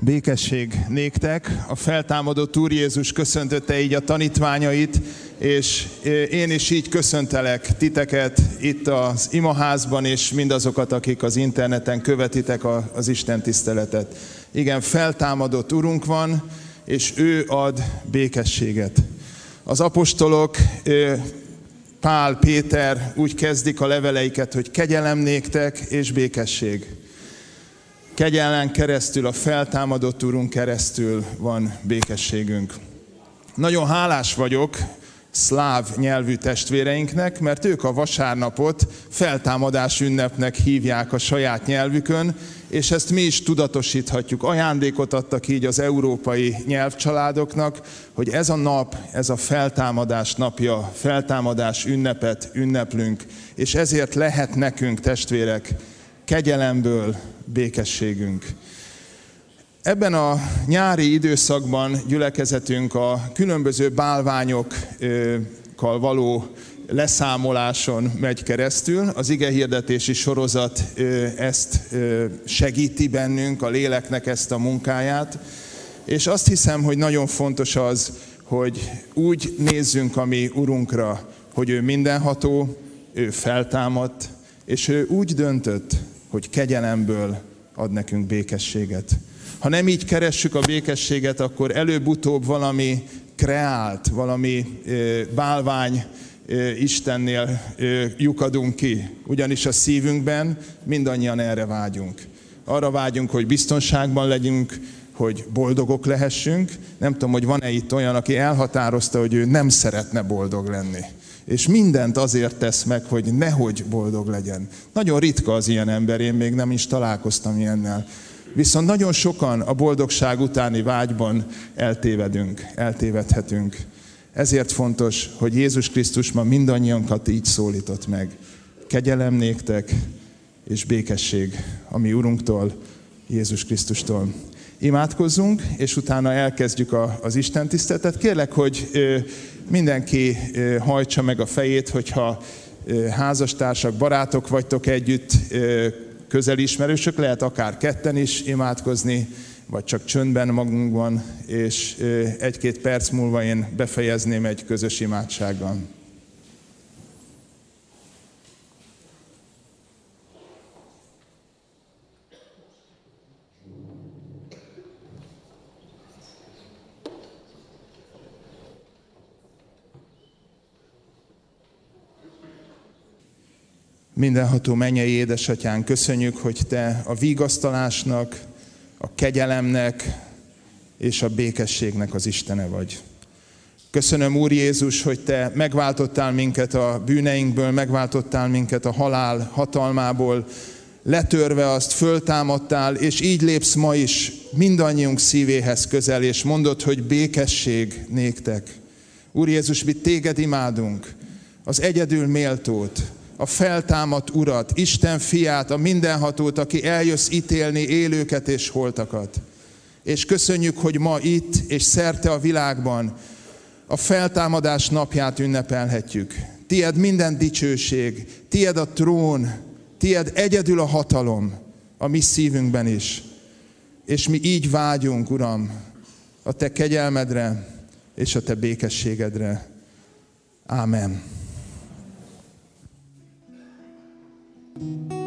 Békesség néktek. A feltámadott Úr Jézus köszöntötte így a tanítványait, és én is így köszöntelek titeket itt az imaházban, és mindazokat, akik az interneten követitek az Isten tiszteletet. Igen, feltámadott Urunk van, és ő ad békességet. Az apostolok, Pál, Péter úgy kezdik a leveleiket, hogy kegyelem néktek és békesség. Kegyelen keresztül, a feltámadott Úrunk keresztül van békességünk. Nagyon hálás vagyok szláv nyelvű testvéreinknek, mert ők a vasárnapot feltámadás ünnepnek hívják a saját nyelvükön, és ezt mi is tudatosíthatjuk. Ajándékot adtak így az európai nyelvcsaládoknak, hogy ez a nap, ez a feltámadás napja, feltámadás ünnepet ünneplünk, és ezért lehet nekünk, testvérek, kegyelemből békességünk. Ebben a nyári időszakban gyülekezetünk a különböző bálványokkal való leszámoláson megy keresztül. Az ige hirdetési sorozat ezt segíti bennünk, a léleknek ezt a munkáját. És azt hiszem, hogy nagyon fontos az, hogy úgy nézzünk a mi Urunkra, hogy ő mindenható, ő feltámadt, és ő úgy döntött, hogy kegyelemből ad nekünk békességet. Ha nem így keressük a békességet, akkor előbb-utóbb valami kreált, valami bálvány Istennél lyukadunk ki. Ugyanis a szívünkben mindannyian erre vágyunk. Arra vágyunk, hogy biztonságban legyünk, hogy boldogok lehessünk. Nem tudom, hogy van-e itt olyan, aki elhatározta, hogy ő nem szeretne boldog lenni és mindent azért tesz meg, hogy nehogy boldog legyen. Nagyon ritka az ilyen ember, én még nem is találkoztam ilyennel. Viszont nagyon sokan a boldogság utáni vágyban eltévedünk, eltévedhetünk. Ezért fontos, hogy Jézus Krisztus ma mindannyiankat így szólított meg. Kegyelem néktek és békesség, ami Urunktól, Jézus Krisztustól. Imádkozzunk, és utána elkezdjük az Isten tiszteletet. Kérlek, hogy mindenki hajtsa meg a fejét, hogyha házastársak, barátok vagytok együtt, közeli ismerősök, lehet akár ketten is imádkozni, vagy csak csöndben magunkban, és egy-két perc múlva én befejezném egy közös imádsággal. Mindenható mennyei édesatyán, köszönjük, hogy Te a vigasztalásnak, a kegyelemnek és a békességnek az Istene vagy. Köszönöm, Úr Jézus, hogy Te megváltottál minket a bűneinkből, megváltottál minket a halál hatalmából, letörve azt, föltámadtál, és így lépsz ma is mindannyiunk szívéhez közel, és mondod, hogy békesség néktek. Úr Jézus, mi téged imádunk, az egyedül méltót, a feltámadt Urat, Isten fiát, a mindenhatót, aki eljössz ítélni élőket és holtakat. És köszönjük, hogy ma itt és szerte a világban a feltámadás napját ünnepelhetjük. Tied minden dicsőség, tied a trón, tied egyedül a hatalom a mi szívünkben is. És mi így vágyunk, Uram, a Te kegyelmedre és a Te békességedre. Ámen. Thank you.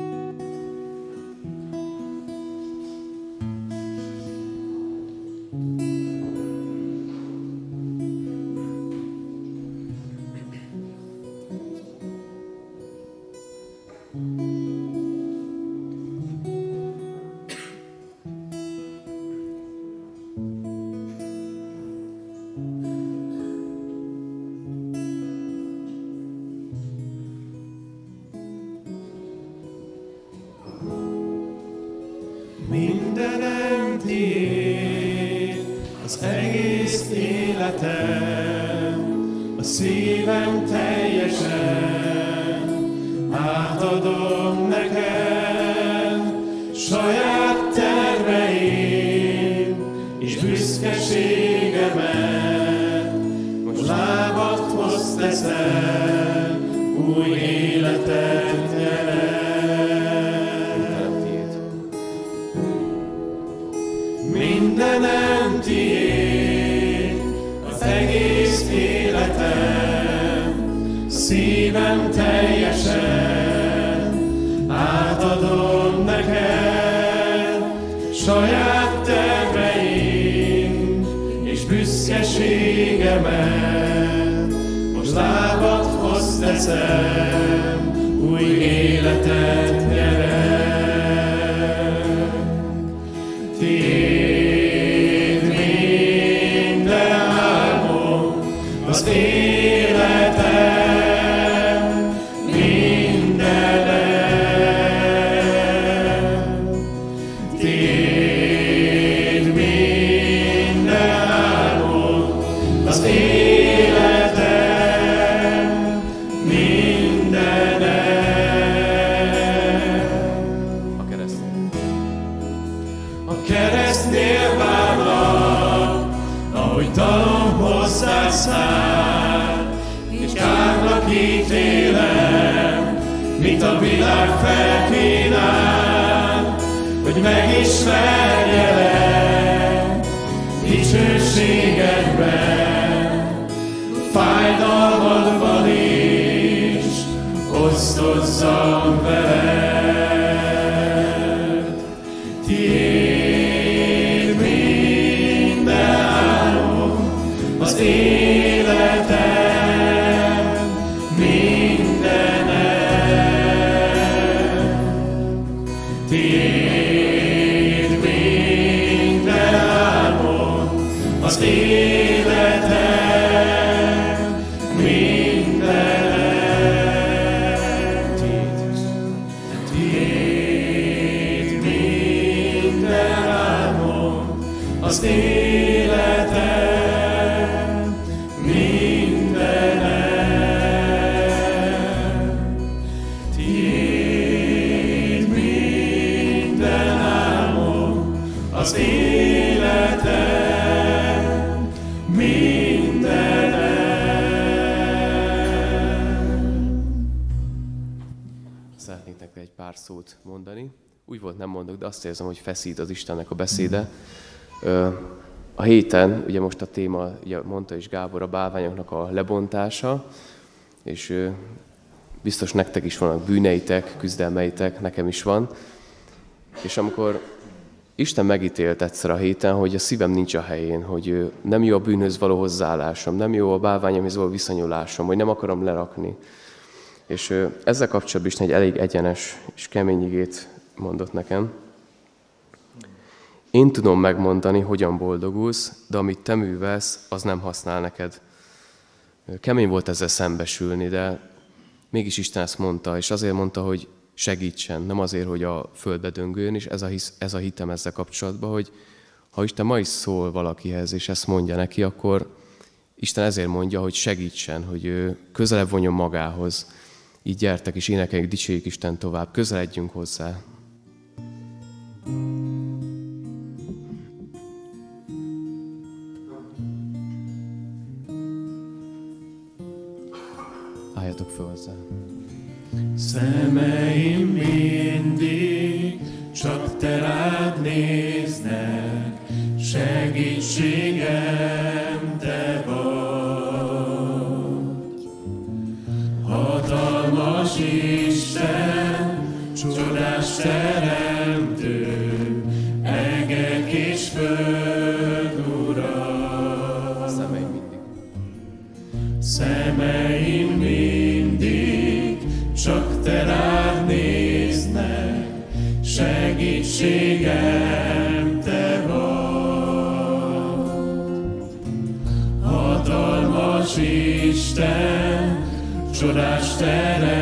Azt érzem, hogy feszít az Istennek a beszéde. A héten, ugye most a téma, ugye mondta is Gábor, a bálványoknak a lebontása, és biztos nektek is vannak bűneitek, küzdelmeitek, nekem is van. És amikor Isten megítélt egyszer a héten, hogy a szívem nincs a helyén, hogy nem jó a bűnhöz való hozzáállásom, nem jó a bálványomhoz való viszonyulásom, hogy nem akarom lerakni. És ezzel kapcsolatban is egy elég egyenes és kemény igét mondott nekem. Én tudom megmondani, hogyan boldogulsz, de amit te művelsz, az nem használ neked. Kemény volt ezzel szembesülni, de mégis Isten ezt mondta, és azért mondta, hogy segítsen, nem azért, hogy a földbe döngőjön, és ez a, hisz, ez a hitem ezzel kapcsolatban, hogy ha Isten ma is szól valakihez, és ezt mondja neki, akkor Isten ezért mondja, hogy segítsen, hogy ő közelebb vonjon magához. Így gyertek és énekeljük, dicsérjük Isten tovább, közeledjünk hozzá. Álljatok fel hozzá. Szemeim mindig csak te rád néznek, segítségem te vagy. Hatalmas Isten, Isten, csodás teremtő,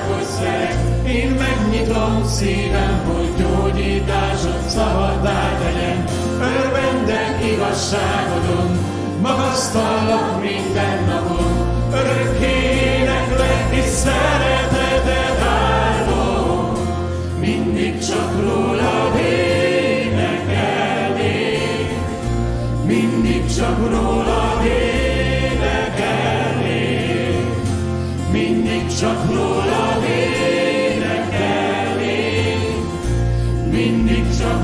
meghozzák. Én megnyitom szívem, hogy gyógyításod szabaddá tegyen. Örvendek igazságodon, magasztallak minden napon. Örökké éneklek, és szereteted áldom. Mindig csak rólad énekelnék, mindig csak rólad énekelnék. Mindig csak rólad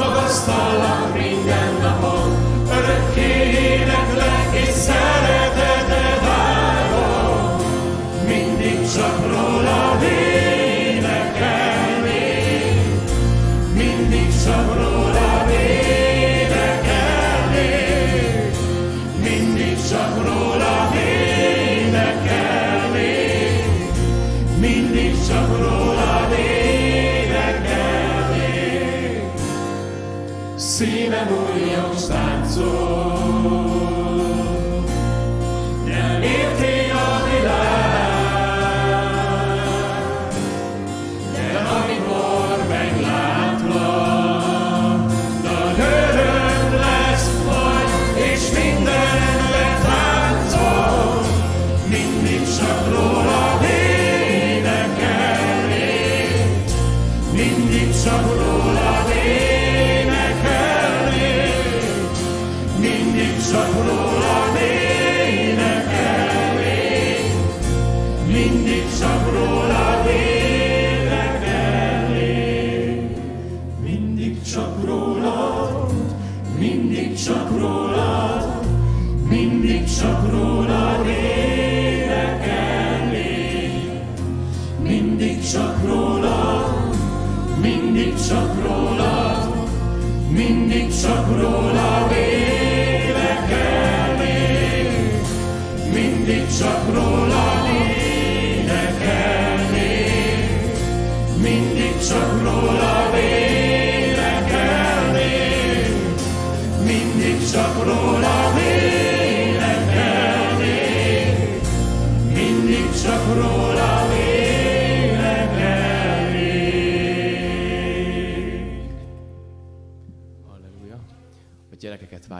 magasztallak minden napon, örökké éneklek és szeretetet áldom, mindig csak rossz. comunhão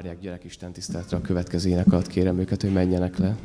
várják gyerek Isten tiszteletre a következő ének alatt, kérem őket, hogy menjenek le.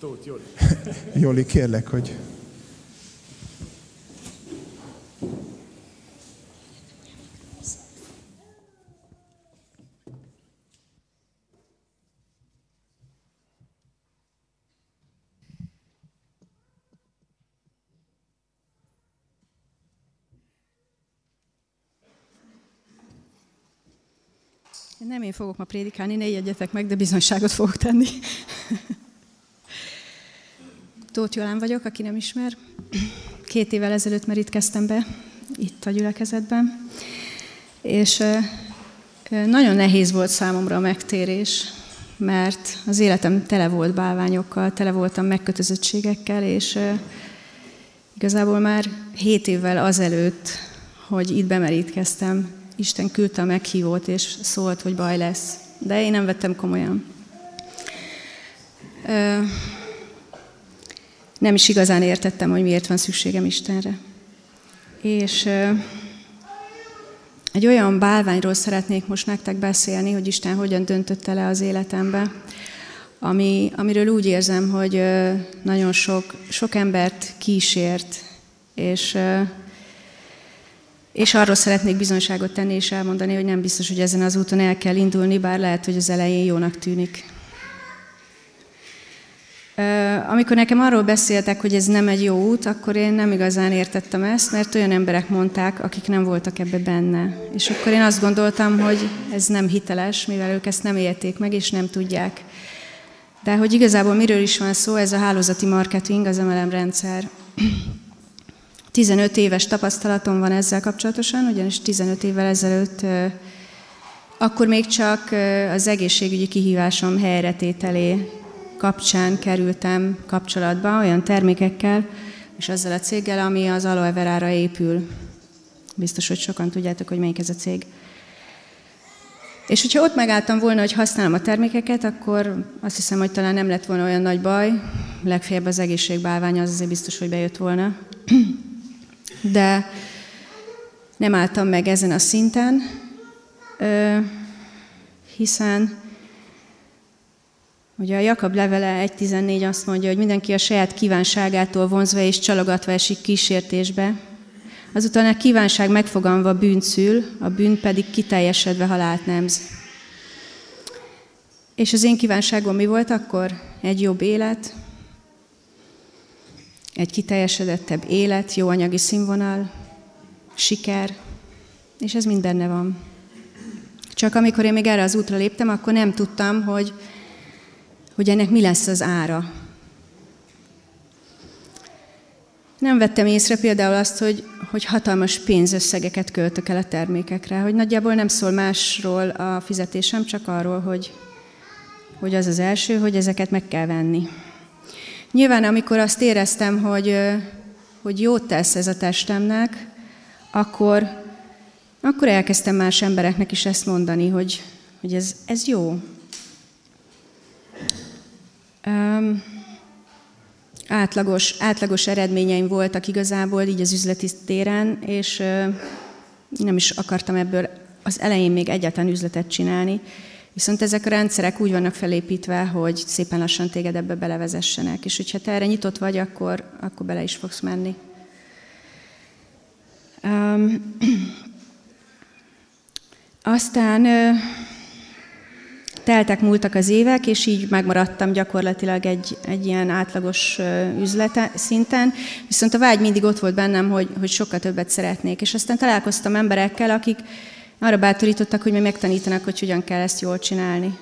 Stóth Joli. Joli, kérlek, hogy... Nem én fogok ma prédikálni, ne ijedjetek meg, de bizonyságot fogok tenni. Tóth Jolán vagyok, aki nem ismer. Két évvel ezelőtt merítkeztem be itt a gyülekezetben. És nagyon nehéz volt számomra a megtérés, mert az életem tele volt bálványokkal, tele voltam megkötözöttségekkel, és igazából már hét évvel azelőtt, hogy itt bemerítkeztem, Isten küldte a meghívót, és szólt, hogy baj lesz. De én nem vettem komolyan. Nem is igazán értettem, hogy miért van szükségem Istenre. És egy olyan bálványról szeretnék most nektek beszélni, hogy Isten hogyan döntötte le az életembe, ami, amiről úgy érzem, hogy nagyon sok, sok embert kísért, és, és arról szeretnék bizonyságot tenni és elmondani, hogy nem biztos, hogy ezen az úton el kell indulni, bár lehet, hogy az elején jónak tűnik. Amikor nekem arról beszéltek, hogy ez nem egy jó út, akkor én nem igazán értettem ezt, mert olyan emberek mondták, akik nem voltak ebbe benne. És akkor én azt gondoltam, hogy ez nem hiteles, mivel ők ezt nem élték meg, és nem tudják. De hogy igazából miről is van szó, ez a hálózati marketing, az MLM rendszer. 15 éves tapasztalatom van ezzel kapcsolatosan, ugyanis 15 évvel ezelőtt akkor még csak az egészségügyi kihívásom helyretételé kapcsán kerültem kapcsolatba olyan termékekkel, és azzal a céggel, ami az aloe verára épül. Biztos, hogy sokan tudjátok, hogy melyik ez a cég. És hogyha ott megálltam volna, hogy használom a termékeket, akkor azt hiszem, hogy talán nem lett volna olyan nagy baj, legfeljebb az egészségbálvány az azért biztos, hogy bejött volna. De nem álltam meg ezen a szinten, hiszen Ugye a Jakab levele 1.14 azt mondja, hogy mindenki a saját kívánságától vonzva és csalogatva esik kísértésbe. Azután a kívánság megfogalmazva bűnt szül, a bűn pedig kiteljesedve halált nemz. És az én kívánságom mi volt akkor? Egy jobb élet, egy kiteljesedettebb élet, jó anyagi színvonal, siker, és ez mindenne van. Csak amikor én még erre az útra léptem, akkor nem tudtam, hogy hogy ennek mi lesz az ára. Nem vettem észre például azt, hogy, hogy hatalmas pénzösszegeket költök el a termékekre, hogy nagyjából nem szól másról a fizetésem, csak arról, hogy, hogy az az első, hogy ezeket meg kell venni. Nyilván, amikor azt éreztem, hogy, hogy jót tesz ez a testemnek, akkor, akkor elkezdtem más embereknek is ezt mondani, hogy, hogy ez, ez jó, Um, átlagos, átlagos eredményeim voltak igazából így az üzleti téren, és uh, nem is akartam ebből az elején még egyáltalán üzletet csinálni, viszont ezek a rendszerek úgy vannak felépítve, hogy szépen lassan téged ebbe belevezessenek, és hogyha te erre nyitott vagy, akkor, akkor bele is fogsz menni. Um, aztán uh, teltek, múltak az évek, és így megmaradtam gyakorlatilag egy, egy ilyen átlagos üzlete szinten, viszont a vágy mindig ott volt bennem, hogy, hogy sokkal többet szeretnék. És aztán találkoztam emberekkel, akik arra bátorítottak, hogy meg megtanítanak, hogy hogyan kell ezt jól csinálni.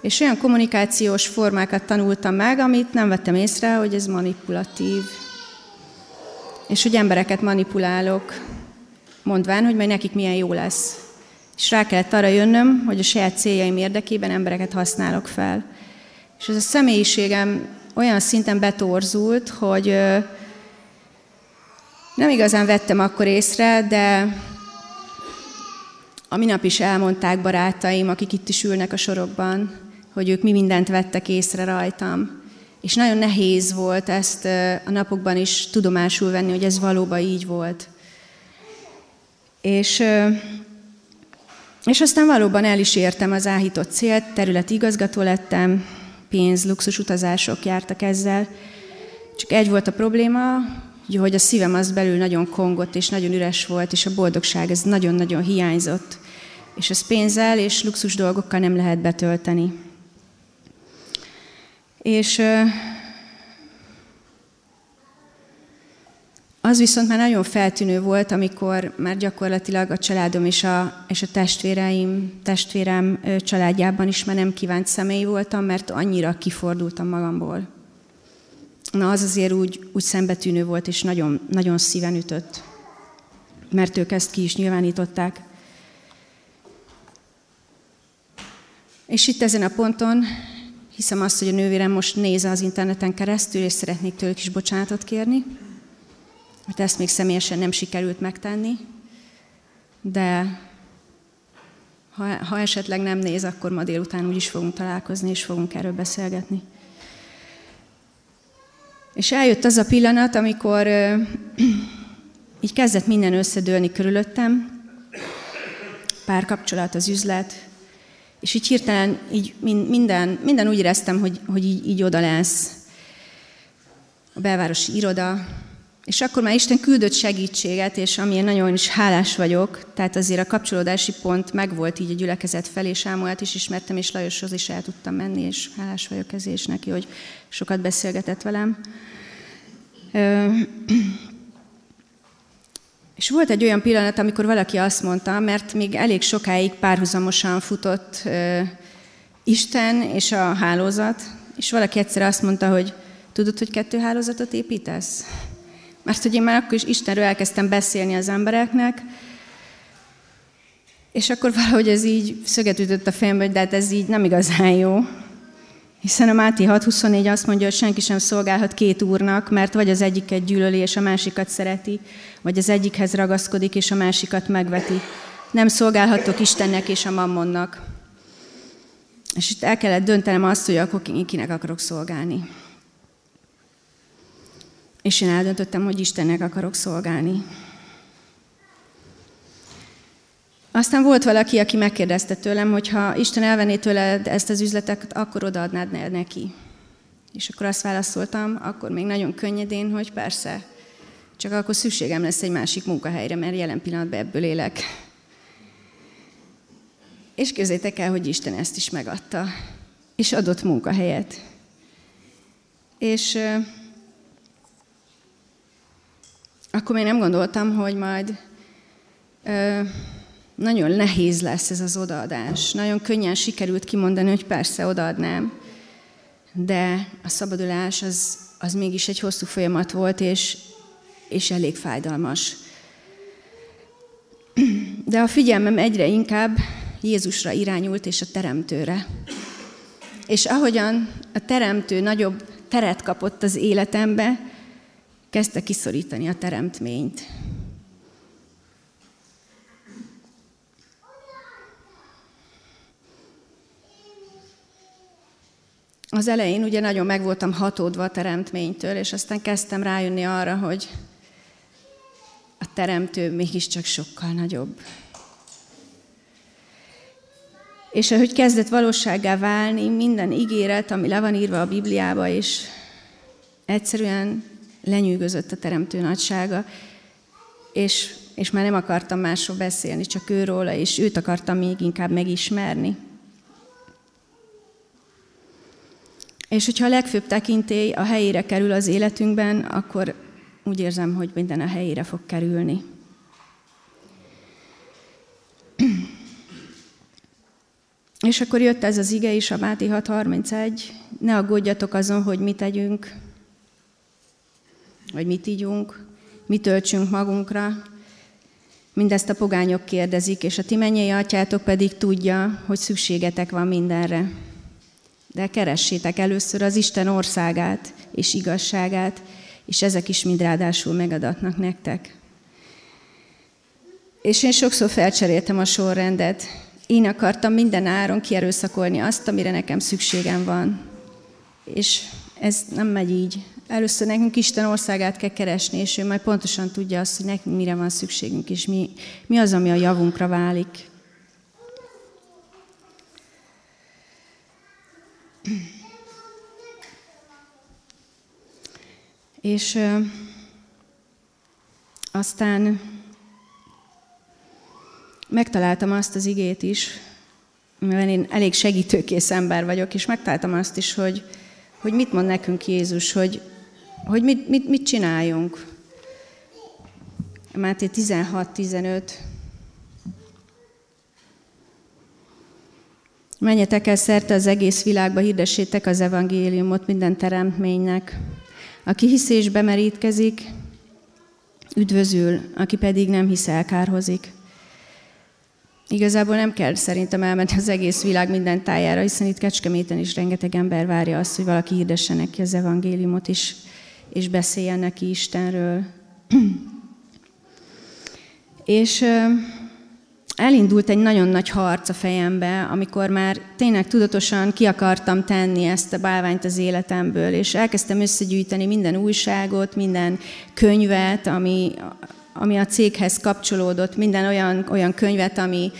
És olyan kommunikációs formákat tanultam meg, amit nem vettem észre, hogy ez manipulatív. És hogy embereket manipulálok, mondván, hogy majd nekik milyen jó lesz. És rá kellett arra jönnöm, hogy a saját céljaim érdekében embereket használok fel. És ez a személyiségem olyan szinten betorzult, hogy nem igazán vettem akkor észre, de a minap is elmondták barátaim, akik itt is ülnek a sorokban, hogy ők mi mindent vettek észre rajtam. És nagyon nehéz volt ezt a napokban is tudomásul venni, hogy ez valóban így volt. És és aztán valóban el is értem az áhított célt, területi igazgató lettem, pénz, luxus utazások jártak ezzel. Csak egy volt a probléma, hogy a szívem az belül nagyon kongott, és nagyon üres volt, és a boldogság ez nagyon-nagyon hiányzott. És ez pénzzel és luxus dolgokkal nem lehet betölteni. És az viszont már nagyon feltűnő volt, amikor már gyakorlatilag a családom és a, és a testvéreim, testvérem családjában is már nem kívánt személy voltam, mert annyira kifordultam magamból. Na, az azért úgy, úgy szembetűnő volt, és nagyon, nagyon szíven ütött, mert ők ezt ki is nyilvánították. És itt ezen a ponton hiszem azt, hogy a nővérem most néz az interneten keresztül, és szeretnék tőlük is bocsánatot kérni, mert ezt még személyesen nem sikerült megtenni, de ha, ha esetleg nem néz, akkor ma délután úgy is fogunk találkozni, és fogunk erről beszélgetni. És eljött az a pillanat, amikor így kezdett minden összedőlni körülöttem, párkapcsolat, az üzlet, és így hirtelen így minden, minden úgy éreztem, hogy, hogy így, így oda lesz. A belvárosi iroda, és akkor már Isten küldött segítséget, és amilyen nagyon is hálás vagyok, tehát azért a kapcsolódási pont megvolt így a gyülekezet felé, Sámuelt is ismertem, és Lajoshoz is el tudtam menni, és hálás vagyok ezért is neki, hogy sokat beszélgetett velem. És volt egy olyan pillanat, amikor valaki azt mondta, mert még elég sokáig párhuzamosan futott Isten és a hálózat, és valaki egyszer azt mondta, hogy tudod, hogy kettő hálózatot építesz? Mert hogy én már akkor is Istenről elkezdtem beszélni az embereknek, és akkor valahogy ez így szöget ütött a fejembe, hogy de hát ez így nem igazán jó. Hiszen a Máté 6.24 azt mondja, hogy senki sem szolgálhat két úrnak, mert vagy az egyiket gyűlöli, és a másikat szereti, vagy az egyikhez ragaszkodik, és a másikat megveti. Nem szolgálhatok Istennek és a mammonnak. És itt el kellett döntenem azt, hogy akkor kinek akarok szolgálni. És én eldöntöttem, hogy Istennek akarok szolgálni. Aztán volt valaki, aki megkérdezte tőlem, hogy ha Isten elvenné tőled ezt az üzletet, akkor odaadnád neki. És akkor azt válaszoltam, akkor még nagyon könnyedén, hogy persze, csak akkor szükségem lesz egy másik munkahelyre, mert jelen pillanatban ebből élek. És közétek el, hogy Isten ezt is megadta, és adott munkahelyet. És akkor még nem gondoltam, hogy majd euh, nagyon nehéz lesz ez az odaadás. Nagyon könnyen sikerült kimondani, hogy persze odaadnám, de a szabadulás az, az mégis egy hosszú folyamat volt, és, és elég fájdalmas. De a figyelmem egyre inkább Jézusra irányult, és a Teremtőre. És ahogyan a Teremtő nagyobb teret kapott az életembe, kezdte kiszorítani a teremtményt. az elején ugye nagyon meg voltam hatódva a teremtménytől, és aztán kezdtem rájönni arra, hogy a teremtő mégiscsak sokkal nagyobb. És ahogy kezdett valósággá válni minden ígéret, ami le van írva a Bibliába, és egyszerűen lenyűgözött a teremtő nagysága, és, és már nem akartam másról beszélni, csak őróla, és őt akartam még inkább megismerni. És hogyha a legfőbb tekintély a helyére kerül az életünkben, akkor úgy érzem, hogy minden a helyére fog kerülni. És akkor jött ez az ige is, a Máté 6.31, ne aggódjatok azon, hogy mit tegyünk, vagy mit ígyunk, mit töltsünk magunkra. Mindezt a pogányok kérdezik, és a ti mennyei atyátok pedig tudja, hogy szükségetek van mindenre. De keressétek először az Isten országát és igazságát, és ezek is mind ráadásul megadatnak nektek. És én sokszor felcseréltem a sorrendet. Én akartam minden áron kierőszakolni azt, amire nekem szükségem van. És ez nem megy így. Először nekünk Isten országát kell keresni, és ő majd pontosan tudja azt, hogy nekünk mire van szükségünk, és mi, mi az, ami a javunkra válik. És ö, aztán megtaláltam azt az igét is, mivel én elég segítőkész ember vagyok, és megtaláltam azt is, hogy, hogy mit mond nekünk Jézus, hogy, hogy mit, mit, mit csináljunk. Máté 16-15. Menjetek el szerte az egész világba, hirdessétek az evangéliumot minden teremtménynek. Aki hisz és bemerítkezik, üdvözül, aki pedig nem hisz, elkárhozik. Igazából nem kell szerintem elmenni az egész világ minden tájára, hiszen itt Kecskeméten is rengeteg ember várja azt, hogy valaki hirdesse neki az evangéliumot is, és beszéljen neki Istenről. és elindult egy nagyon nagy harc a fejembe, amikor már tényleg tudatosan ki akartam tenni ezt a bálványt az életemből, és elkezdtem összegyűjteni minden újságot, minden könyvet, ami, ami a céghez kapcsolódott, minden olyan, olyan könyvet, ami,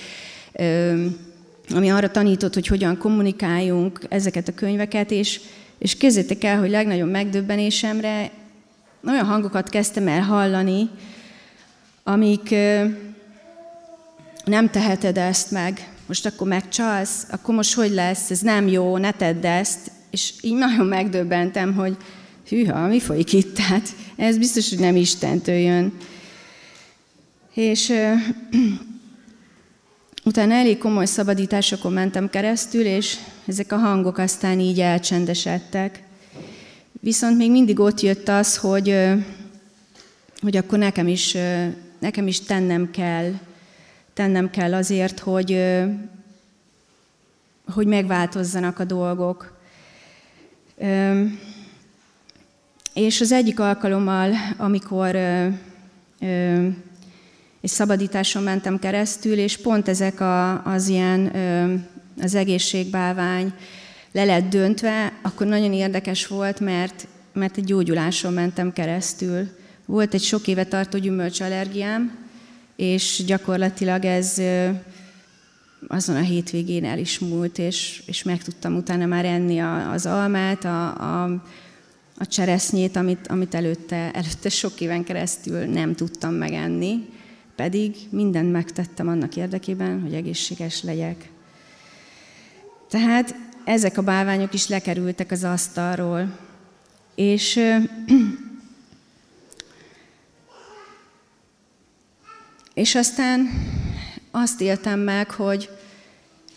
ami arra tanított, hogy hogyan kommunikáljunk ezeket a könyveket, és, és kézzétek el, hogy legnagyobb megdöbbenésemre olyan hangokat kezdtem el hallani, amik nem teheted ezt meg, most akkor megcsalsz, akkor most hogy lesz, ez nem jó, ne tedd ezt. És így nagyon megdöbbentem, hogy hűha, mi folyik itt? Tehát ez biztos, hogy nem Istentől jön. És utána elég komoly szabadításokon mentem keresztül, és ezek a hangok aztán így elcsendesedtek. Viszont még mindig ott jött az, hogy, hogy akkor nekem is, nekem is tennem kell, tennem kell azért, hogy, hogy megváltozzanak a dolgok. És az egyik alkalommal, amikor egy szabadításon mentem keresztül, és pont ezek a, az ilyen, az egészségbálvány le lett döntve, akkor nagyon érdekes volt, mert, mert egy gyógyuláson mentem keresztül. Volt egy sok éve tartó gyümölcsallergiám, és gyakorlatilag ez azon a hétvégén el is múlt, és, és meg tudtam utána már enni az almát, a, a, a cseresznyét, amit, amit előtte, előtte sok éven keresztül nem tudtam megenni, pedig mindent megtettem annak érdekében, hogy egészséges legyek. Tehát ezek a bálványok is lekerültek az asztalról, és És aztán azt éltem meg, hogy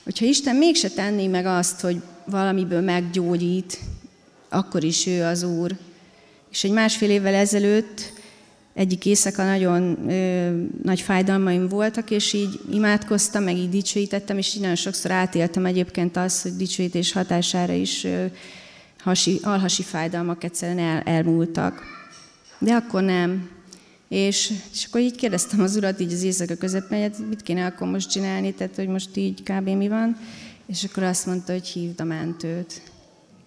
hogyha Isten mégse tenné meg azt, hogy valamiből meggyógyít, akkor is ő az Úr. És egy másfél évvel ezelőtt egyik éjszaka nagyon ö, nagy fájdalmaim voltak, és így imádkoztam, meg így dicsőítettem, és így nagyon sokszor átéltem egyébként azt, hogy dicsőítés hatására is ö, hasi, alhasi fájdalmak egyszerűen el, elmúltak. De akkor nem. És, és akkor így kérdeztem az urat így az éjszaka közepén, hogy mit kéne akkor most csinálni, tehát hogy most így kb. mi van. És akkor azt mondta, hogy hívd a mentőt.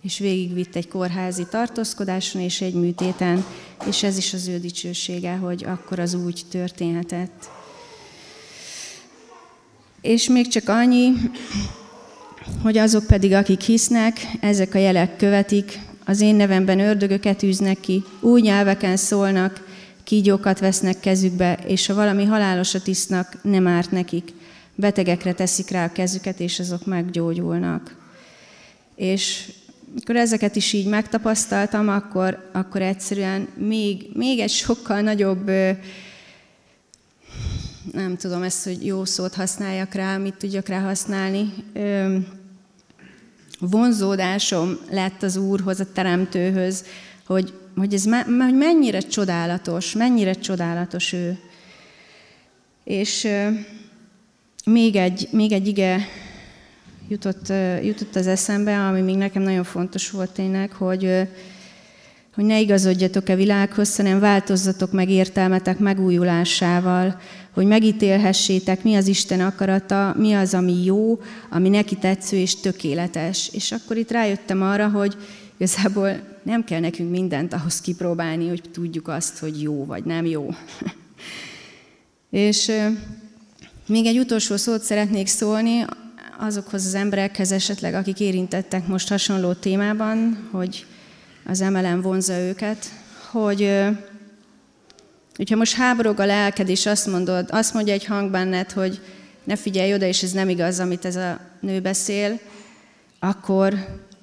És végigvitt egy kórházi tartózkodáson és egy műtéten, és ez is az ő dicsősége, hogy akkor az úgy történhetett. És még csak annyi, hogy azok pedig, akik hisznek, ezek a jelek követik, az én nevemben ördögöket űznek ki, új nyelveken szólnak, kígyókat vesznek kezükbe, és ha valami halálosat isznak, nem árt nekik. Betegekre teszik rá a kezüket, és azok meggyógyulnak. És amikor ezeket is így megtapasztaltam, akkor, akkor egyszerűen még, még egy sokkal nagyobb, nem tudom ezt, hogy jó szót használjak rá, mit tudjak rá használni, vonzódásom lett az Úrhoz, a Teremtőhöz, hogy hogy ez hogy mennyire csodálatos, mennyire csodálatos ő. És még egy, még egy ige jutott, jutott az eszembe, ami még nekem nagyon fontos volt tényleg, hogy, hogy ne igazodjatok a világhoz, hanem változzatok meg értelmetek megújulásával, hogy megítélhessétek, mi az Isten akarata, mi az, ami jó, ami neki tetsző és tökéletes. És akkor itt rájöttem arra, hogy igazából nem kell nekünk mindent ahhoz kipróbálni, hogy tudjuk azt, hogy jó vagy nem jó. És még egy utolsó szót szeretnék szólni azokhoz az emberekhez esetleg, akik érintettek most hasonló témában, hogy az emelem vonza őket, hogy hogyha most háborog a lelked, és azt mondod, azt mondja egy hang benned, hogy ne figyelj oda, és ez nem igaz, amit ez a nő beszél, akkor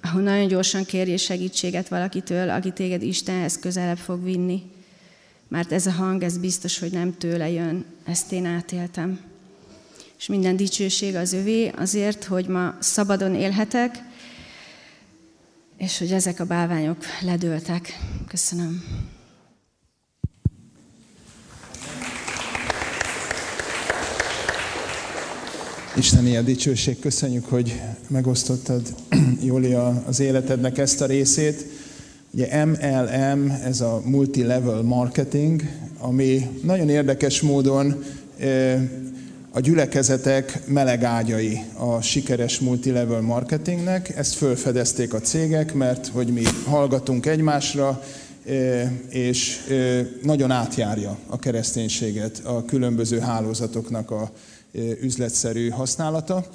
ahol nagyon gyorsan kérjél segítséget valakitől, aki téged Istenhez közelebb fog vinni. mert ez a hang, ez biztos, hogy nem tőle jön, ezt én átéltem. És minden dicsőség az övé azért, hogy ma szabadon élhetek, és hogy ezek a bálványok ledőltek. Köszönöm. Isteni a dicsőség, köszönjük, hogy megosztottad, Júlia, az életednek ezt a részét. Ugye MLM, ez a multi-level marketing, ami nagyon érdekes módon a gyülekezetek meleg ágyai a sikeres multilevel marketingnek. Ezt fölfedezték a cégek, mert hogy mi hallgatunk egymásra, és nagyon átjárja a kereszténységet a különböző hálózatoknak a üzletszerű használata.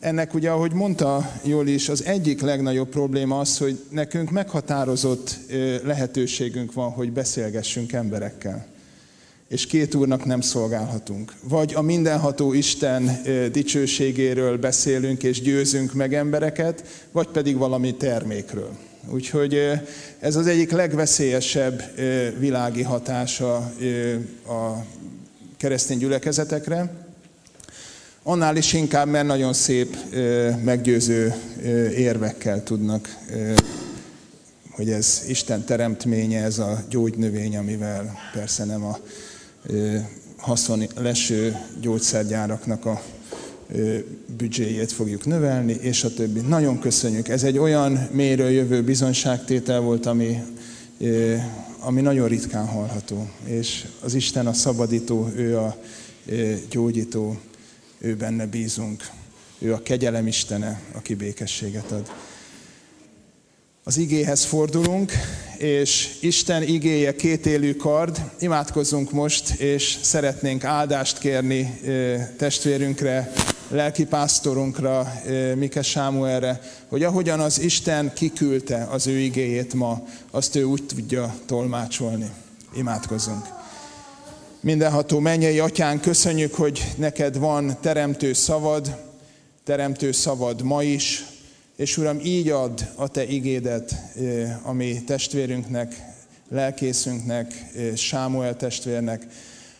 Ennek ugye, ahogy mondta jól is, az egyik legnagyobb probléma az, hogy nekünk meghatározott lehetőségünk van, hogy beszélgessünk emberekkel. És két úrnak nem szolgálhatunk. Vagy a mindenható Isten dicsőségéről beszélünk és győzünk meg embereket, vagy pedig valami termékről. Úgyhogy ez az egyik legveszélyesebb világi hatása a keresztény gyülekezetekre annál is inkább, mert nagyon szép, meggyőző érvekkel tudnak, hogy ez Isten teremtménye, ez a gyógynövény, amivel persze nem a haszon leső gyógyszergyáraknak a büdzséjét fogjuk növelni, és a többi. Nagyon köszönjük. Ez egy olyan mélyről jövő bizonyságtétel volt, ami, ami nagyon ritkán hallható. És az Isten a szabadító, ő a gyógyító ő benne bízunk. Ő a kegyelem Istene, aki békességet ad. Az igéhez fordulunk, és Isten igéje kétélű kard. Imádkozzunk most, és szeretnénk áldást kérni testvérünkre, lelkipásztorunkra, Mike Sámuelre, hogy ahogyan az Isten kiküldte az ő igéjét ma, azt ő úgy tudja tolmácsolni. Imádkozzunk. Mindenható mennyei atyán, köszönjük, hogy neked van teremtő szavad, teremtő szavad ma is, és Uram, így ad a Te igédet, ami testvérünknek, lelkészünknek, Sámuel testvérnek,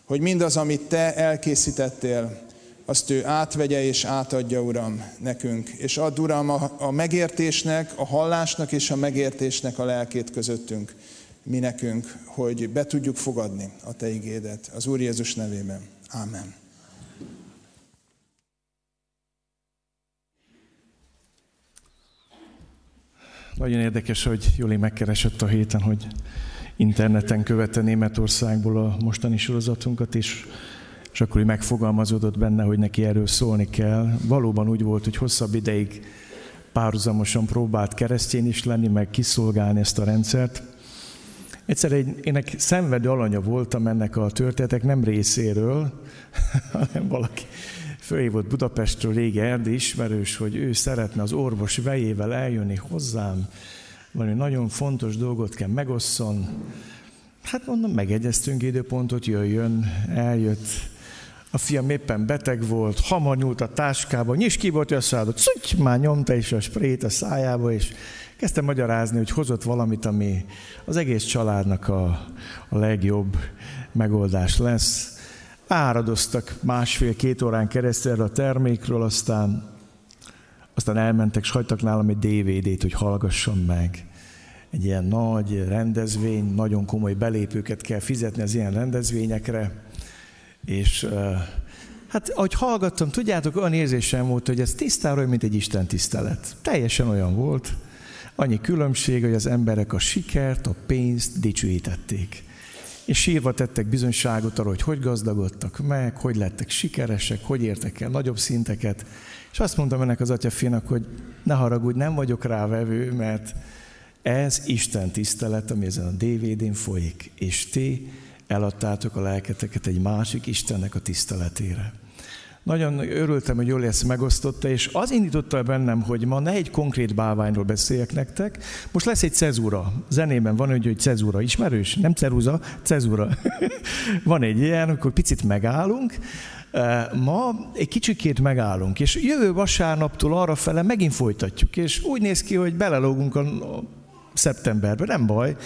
hogy mindaz, amit Te elkészítettél, azt ő átvegye és átadja, Uram, nekünk. És add, Uram, a, a megértésnek, a hallásnak és a megértésnek a lelkét közöttünk mi nekünk, hogy be tudjuk fogadni a Te igédet. Az Úr Jézus nevében. Ámen. Nagyon érdekes, hogy Joli megkeresett a héten, hogy interneten követte Németországból a mostani sorozatunkat, és, és akkor úgy megfogalmazódott benne, hogy neki erről szólni kell. Valóban úgy volt, hogy hosszabb ideig párhuzamosan próbált keresztény is lenni, meg kiszolgálni ezt a rendszert, Egyszer egy, egy szenvedő alanya voltam ennek a történetek nem részéről, hanem valaki fölhívott Budapestről régi erdély ismerős, hogy ő szeretne az orvos vejével eljönni hozzám, valami nagyon fontos dolgot kell megosszon. Hát mondom, megegyeztünk időpontot, jöjjön, eljött. A fiam éppen beteg volt, hamar nyúlt a táskába, nyis ki volt a szádot, már nyomta is a sprét a szájába, és Kezdtem magyarázni, hogy hozott valamit, ami az egész családnak a, a legjobb megoldás lesz. Áradoztak másfél-két órán keresztül erre a termékről, aztán, aztán elmentek, és hagytak nálam egy DVD-t, hogy hallgassam meg. Egy ilyen nagy rendezvény, nagyon komoly belépőket kell fizetni az ilyen rendezvényekre, és Hát, ahogy hallgattam, tudjátok, olyan érzésem volt, hogy ez tisztára mint egy Isten tisztelet. Teljesen olyan volt. Annyi különbség, hogy az emberek a sikert, a pénzt dicsőítették. És sírva tettek bizonyságot arról, hogy hogy gazdagodtak meg, hogy lettek sikeresek, hogy értek el nagyobb szinteket. És azt mondtam ennek az atyafinak, hogy ne haragudj, nem vagyok rávevő, mert ez Isten tisztelet, ami ezen a DVD-n folyik, és ti eladtátok a lelketeket egy másik Istennek a tiszteletére. Nagyon örültem, hogy jól ezt megosztotta, és az indította bennem, hogy ma ne egy konkrét bálványról beszéljek nektek. Most lesz egy cezúra. Zenében van, hogy cezúra. Ismerős? Nem ceruza, cezúra. van egy ilyen, akkor picit megállunk. Ma egy kicsikét megállunk, és jövő vasárnaptól arra fele megint folytatjuk, és úgy néz ki, hogy belelógunk a szeptemberbe, nem baj.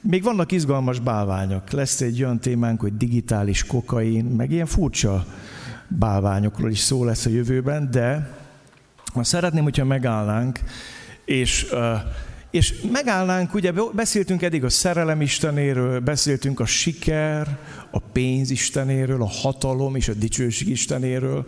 még vannak izgalmas bálványok. Lesz egy olyan témánk, hogy digitális kokain, meg ilyen furcsa bálványokról is szó lesz a jövőben, de szeretném, hogyha megállnánk, és és megállnánk, ugye beszéltünk eddig a szerelem istenéről, beszéltünk a siker, a pénz istenéről, a hatalom és a dicsőség istenéről.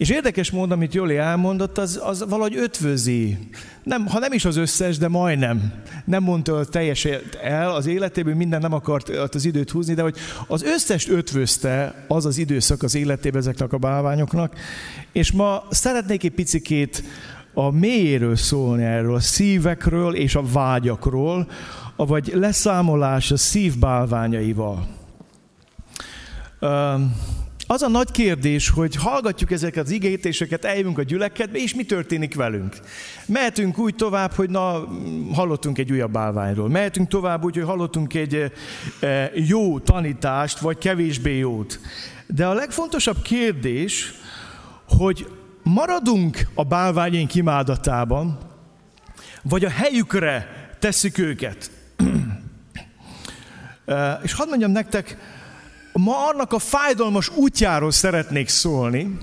És érdekes módon, amit Joli elmondott, az, az valahogy ötvözi. Nem, ha nem is az összes, de majdnem. Nem mondta teljesen el az életéből, minden nem akart az időt húzni, de hogy az összes ötvözte az az időszak az életében ezeknek a bálványoknak. És ma szeretnék egy picikét a mélyéről szólni erről, a szívekről és a vágyakról, vagy leszámolás a szív bálványaival. Az a nagy kérdés, hogy hallgatjuk ezeket az igétéseket, eljövünk a gyülekedbe, és mi történik velünk? Mehetünk úgy tovább, hogy na, hallottunk egy újabb bálványról. Mehetünk tovább úgy, hogy hallottunk egy jó tanítást, vagy kevésbé jót. De a legfontosabb kérdés, hogy maradunk a bálványaink imádatában, vagy a helyükre tesszük őket. És hadd mondjam nektek, ma annak a fájdalmas útjáról szeretnék szólni,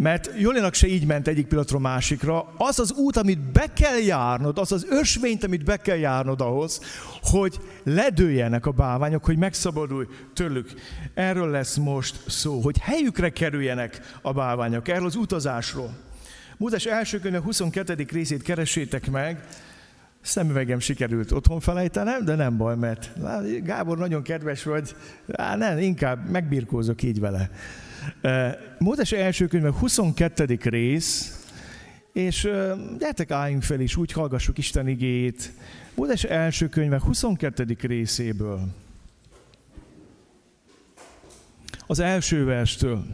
mert Jolinak se így ment egyik pillanatról másikra. Az az út, amit be kell járnod, az az ösvényt, amit be kell járnod ahhoz, hogy ledőjenek a bálványok, hogy megszabadulj tőlük. Erről lesz most szó, hogy helyükre kerüljenek a bálványok, erről az utazásról. Mózes első könyve 22. részét keresétek meg, Szemüvegem sikerült otthon felejtenem, de nem baj, mert Gábor nagyon kedves vagy, Á, nem, inkább megbirkózok így vele. Mózes első könyve 22. rész, és gyertek álljunk fel, és úgy hallgassuk Isten igét. Mózes első könyve 22. részéből. Az első verstől.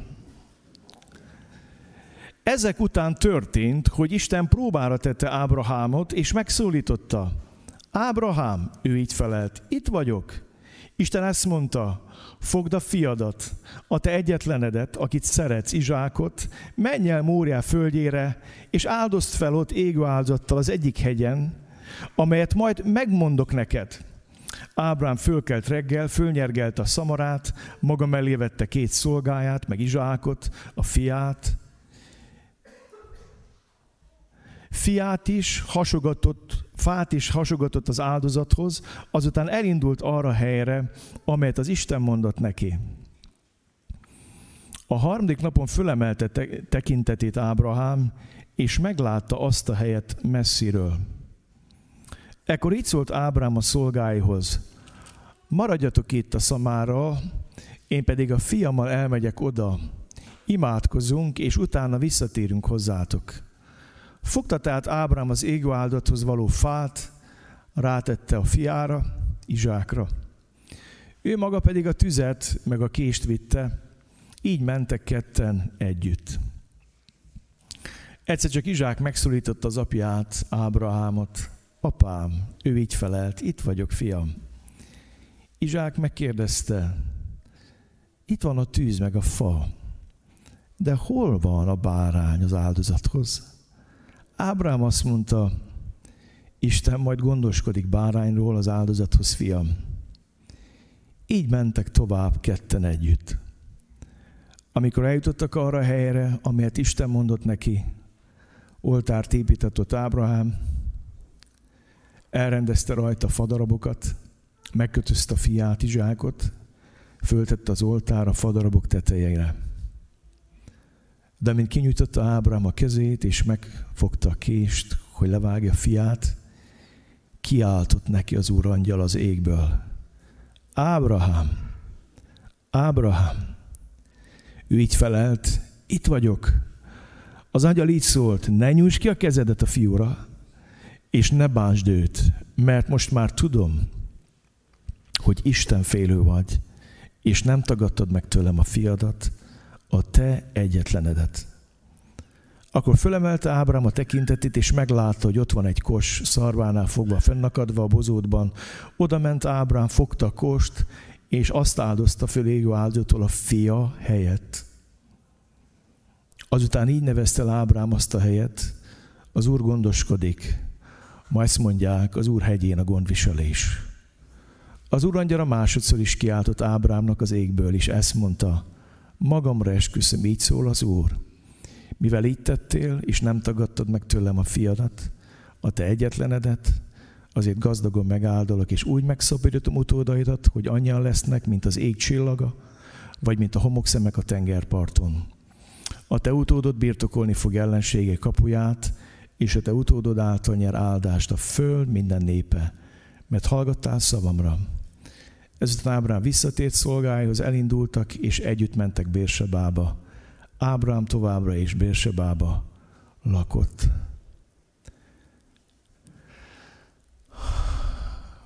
Ezek után történt, hogy Isten próbára tette Ábrahámot, és megszólította. Ábrahám, ő így felelt, itt vagyok. Isten ezt mondta, fogd a fiadat, a te egyetlenedet, akit szeretsz, Izsákot, menj el Móriá földjére, és áldozd fel ott égő áldozattal az egyik hegyen, amelyet majd megmondok neked. Ábrám fölkelt reggel, fölnyergelt a szamarát, maga mellé vette két szolgáját, meg Izsákot, a fiát, fiát is hasogatott, fát is hasogatott az áldozathoz, azután elindult arra helyre, amelyet az Isten mondott neki. A harmadik napon fölemelte tekintetét Ábrahám, és meglátta azt a helyet messziről. Ekkor így szólt Ábrám a szolgáihoz, maradjatok itt a szamára, én pedig a fiammal elmegyek oda, imádkozunk, és utána visszatérünk hozzátok. Fogta tehát Ábrám az égő áldathoz való fát, rátette a fiára, Izsákra. Ő maga pedig a tüzet, meg a kést vitte, így mentek ketten együtt. Egyszer csak Izsák megszólította az apját, Ábrahámot. Apám, ő így felelt, itt vagyok, fiam. Izsák megkérdezte, itt van a tűz meg a fa, de hol van a bárány az áldozathoz? Ábrám azt mondta, Isten majd gondoskodik bárányról az áldozathoz, fiam. Így mentek tovább ketten együtt. Amikor eljutottak arra a helyre, amelyet Isten mondott neki, oltárt épített Ábrahám, elrendezte rajta fadarabokat, megkötözte a fiát, Izsákot, föltette az oltár a fadarabok tetejére. De mint kinyújtotta Ábrám a kezét, és megfogta a kést, hogy levágja fiát, kiáltott neki az úr angyal az égből. Ábrahám, Ábrahám. Ő így felelt, itt vagyok. Az angyal így szólt, ne nyújts ki a kezedet a fiúra, és ne bánsd őt, mert most már tudom, hogy Isten félő vagy, és nem tagadtad meg tőlem a fiadat, a te egyetlenedet. Akkor fölemelte Ábrám a tekintetét, és meglátta, hogy ott van egy kos szarvánál fogva fennakadva a bozótban. Oda ment Ábrám, fogta a kost, és azt áldozta föl égő áldótól a fia helyett. Azután így nevezte el Ábrám azt a helyet, az Úr gondoskodik. Ma ezt mondják, az Úr hegyén a gondviselés. Az urangyara másodszor is kiáltott Ábrámnak az égből, és ezt mondta, magamra esküszöm, így szól az Úr. Mivel így tettél, és nem tagadtad meg tőlem a fiadat, a te egyetlenedet, azért gazdagon megáldolok, és úgy megszabadítom utódaidat, hogy annyian lesznek, mint az ég csillaga, vagy mint a homokszemek a tengerparton. A te utódod birtokolni fog ellensége kapuját, és a te utódod által nyer áldást a föld minden népe, mert hallgattál szavamra. Ezután Ábrám visszatért szolgáihoz, elindultak, és együtt mentek Bérsebába. Ábrám továbbra is Bérsebába lakott.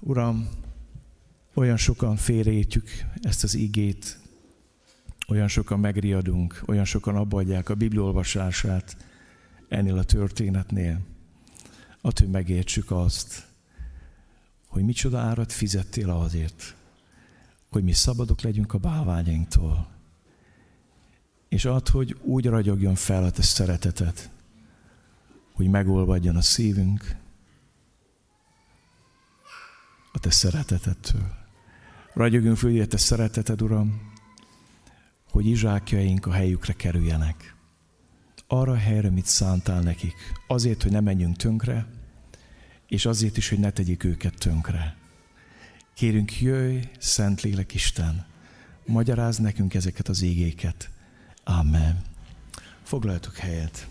Uram, olyan sokan félreértjük ezt az igét, olyan sokan megriadunk, olyan sokan abbaadják a bibliolvasását ennél a történetnél. Attól, hogy megértsük azt, hogy micsoda árat fizettél azért, hogy mi szabadok legyünk a bálványainktól. És ad, hogy úgy ragyogjon fel a te szereteted, hogy megolvadjon a szívünk a te szeretetettől. Ragyogjunk föl, a te szereteted, Uram, hogy izsákjaink a helyükre kerüljenek. Arra a helyre, mit szántál nekik. Azért, hogy ne menjünk tönkre, és azért is, hogy ne tegyük őket tönkre. Kérünk, jöjj, Szentlélek Isten, magyaráz nekünk ezeket az ígéket. Amen. Foglaljatok helyet.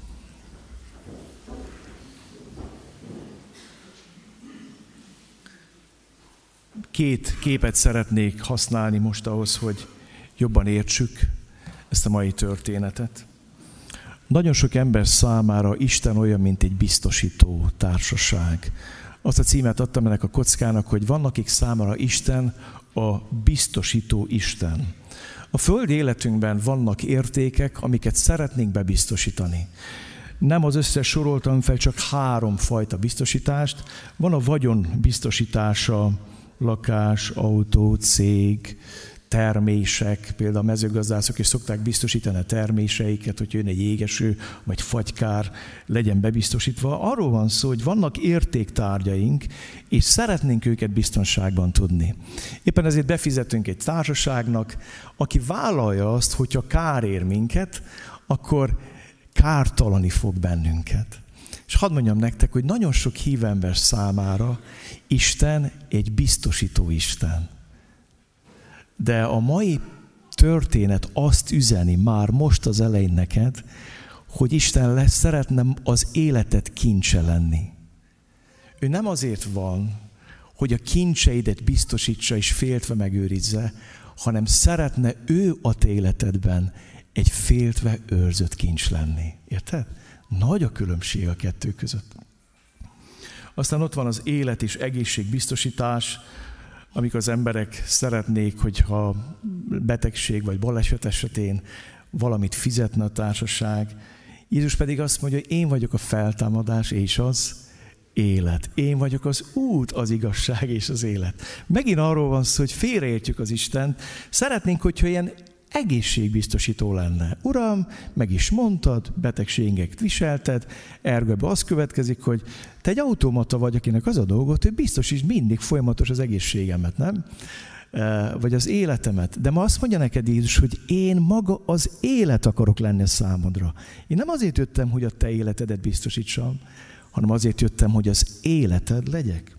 Két képet szeretnék használni most ahhoz, hogy jobban értsük ezt a mai történetet. Nagyon sok ember számára Isten olyan, mint egy biztosító társaság. Azt a címet adtam ennek a kockának, hogy vannak, akik számára Isten a biztosító Isten. A föld életünkben vannak értékek, amiket szeretnénk bebiztosítani. Nem az összes soroltam fel, csak három fajta biztosítást. Van a vagyon biztosítása, lakás, autó, cég, termések, például a mezőgazdászok is szokták biztosítani a terméseiket, hogy jön egy égeső vagy fagykár, legyen bebiztosítva. Arról van szó, hogy vannak értéktárgyaink, és szeretnénk őket biztonságban tudni. Éppen ezért befizetünk egy társaságnak, aki vállalja azt, hogyha kár ér minket, akkor kártalani fog bennünket. És hadd mondjam nektek, hogy nagyon sok hívember számára Isten egy biztosító Isten. De a mai történet azt üzeni már most az elején neked, hogy Isten lesz, szeretne az életet kincse lenni. Ő nem azért van, hogy a kincseidet biztosítsa és féltve megőrizze, hanem szeretne ő a te életedben egy féltve őrzött kincs lenni. Érted? Nagy a különbség a kettő között. Aztán ott van az élet és egészségbiztosítás, amikor az emberek szeretnék, hogyha betegség vagy baleset esetén valamit fizetne a társaság. Jézus pedig azt mondja, hogy én vagyok a feltámadás és az élet. Én vagyok az út, az igazság és az élet. Megint arról van szó, hogy félreértjük az Istent. Szeretnénk, hogyha ilyen egészségbiztosító lenne. Uram, meg is mondtad, betegségeket viselted, ergőbe az következik, hogy te egy automata vagy, akinek az a dolgot, hogy biztosíts mindig folyamatos az egészségemet, nem? E, vagy az életemet. De ma azt mondja neked Jézus, hogy én maga az élet akarok lenni a számodra. Én nem azért jöttem, hogy a te életedet biztosítsam, hanem azért jöttem, hogy az életed legyek.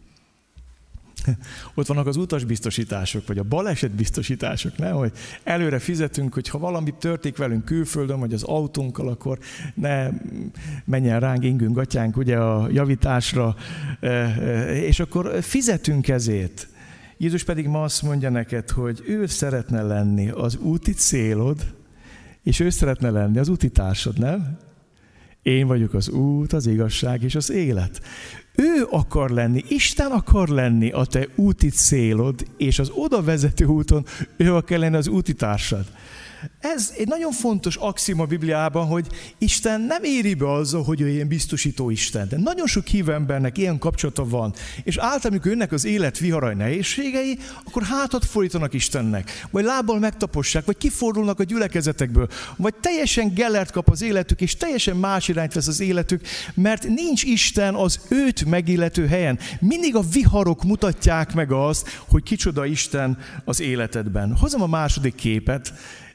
Ott vannak az utasbiztosítások, vagy a balesetbiztosítások, nem? hogy előre fizetünk, hogy ha valami történik velünk külföldön, vagy az autónkkal, akkor ne menjen ránk ingünk atyánk ugye a javításra, e, e, és akkor fizetünk ezért. Jézus pedig ma azt mondja neked, hogy ő szeretne lenni az úti célod, és ő szeretne lenni az úti társad, nem? Én vagyok az út, az igazság és az élet. Ő akar lenni, Isten akar lenni a te úti célod, és az oda vezető úton ő akar lenni az úti társad. Ez egy nagyon fontos axiom a Bibliában, hogy Isten nem éri be azzal, hogy ő ilyen biztosító Isten. De nagyon sok hívő embernek ilyen kapcsolata van. És általában, amikor jönnek az élet viharaj nehézségei, akkor hátat fordítanak Istennek. Vagy lábbal megtapossák, vagy kifordulnak a gyülekezetekből. Vagy teljesen gellert kap az életük, és teljesen más irányt vesz az életük, mert nincs Isten az őt megillető helyen. Mindig a viharok mutatják meg azt, hogy kicsoda Isten az életedben. Hozom a második képet.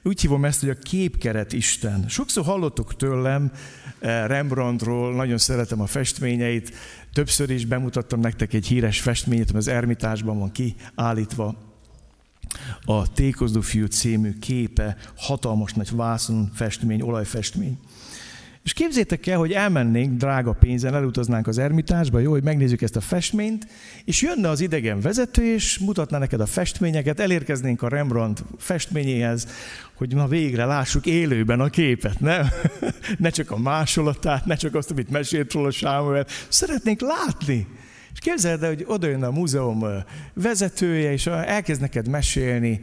Úgy hívom ezt, hogy a képkeret Isten. Sokszor hallottuk tőlem eh, Rembrandtról, nagyon szeretem a festményeit, többször is bemutattam nektek egy híres festményt, ami az Ermitásban van kiállítva. A Tékozdó fiú című képe, hatalmas nagy vászon festmény, olajfestmény. És képzétek el, hogy elmennénk drága pénzen, elutaznánk az ermitásba, jó, hogy megnézzük ezt a festményt, és jönne az idegen vezető, és mutatná neked a festményeket, elérkeznénk a Rembrandt festményéhez, hogy na végre lássuk élőben a képet, ne? ne csak a másolatát, ne csak azt, amit mesélt róla Sámuel, szeretnénk látni. És képzeld el, hogy oda jön a múzeum vezetője, és elkezd neked mesélni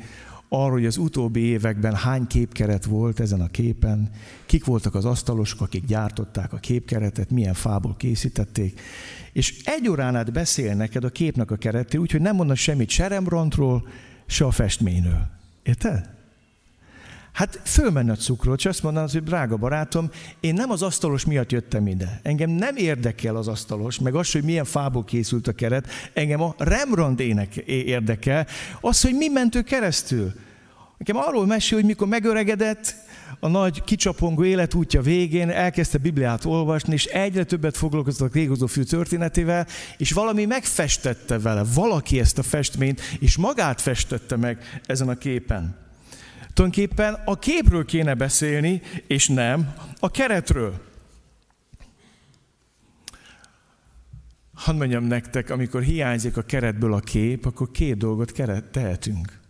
arról, hogy az utóbbi években hány képkeret volt ezen a képen, kik voltak az asztalosok, akik gyártották a képkeretet, milyen fából készítették, és egy órán át beszél neked a képnek a kereté, úgyhogy nem mondasz semmit se Rembrandtról, se a festményről. Érted? Hát fölmenne a cukrot, és azt mondaná, hogy drága barátom, én nem az asztalos miatt jöttem ide. Engem nem érdekel az asztalos, meg az, hogy milyen fából készült a keret. Engem a Rembrandt ének érdekel. Az, hogy mi mentő keresztül. Nekem arról mesél, hogy mikor megöregedett, a nagy kicsapongó életútja végén elkezdte Bibliát olvasni, és egyre többet foglalkozott a régozó fiú történetével, és valami megfestette vele, valaki ezt a festményt, és magát festette meg ezen a képen. Tulajdonképpen a képről kéne beszélni, és nem a keretről. Hadd mondjam nektek, amikor hiányzik a keretből a kép, akkor két dolgot keret, tehetünk.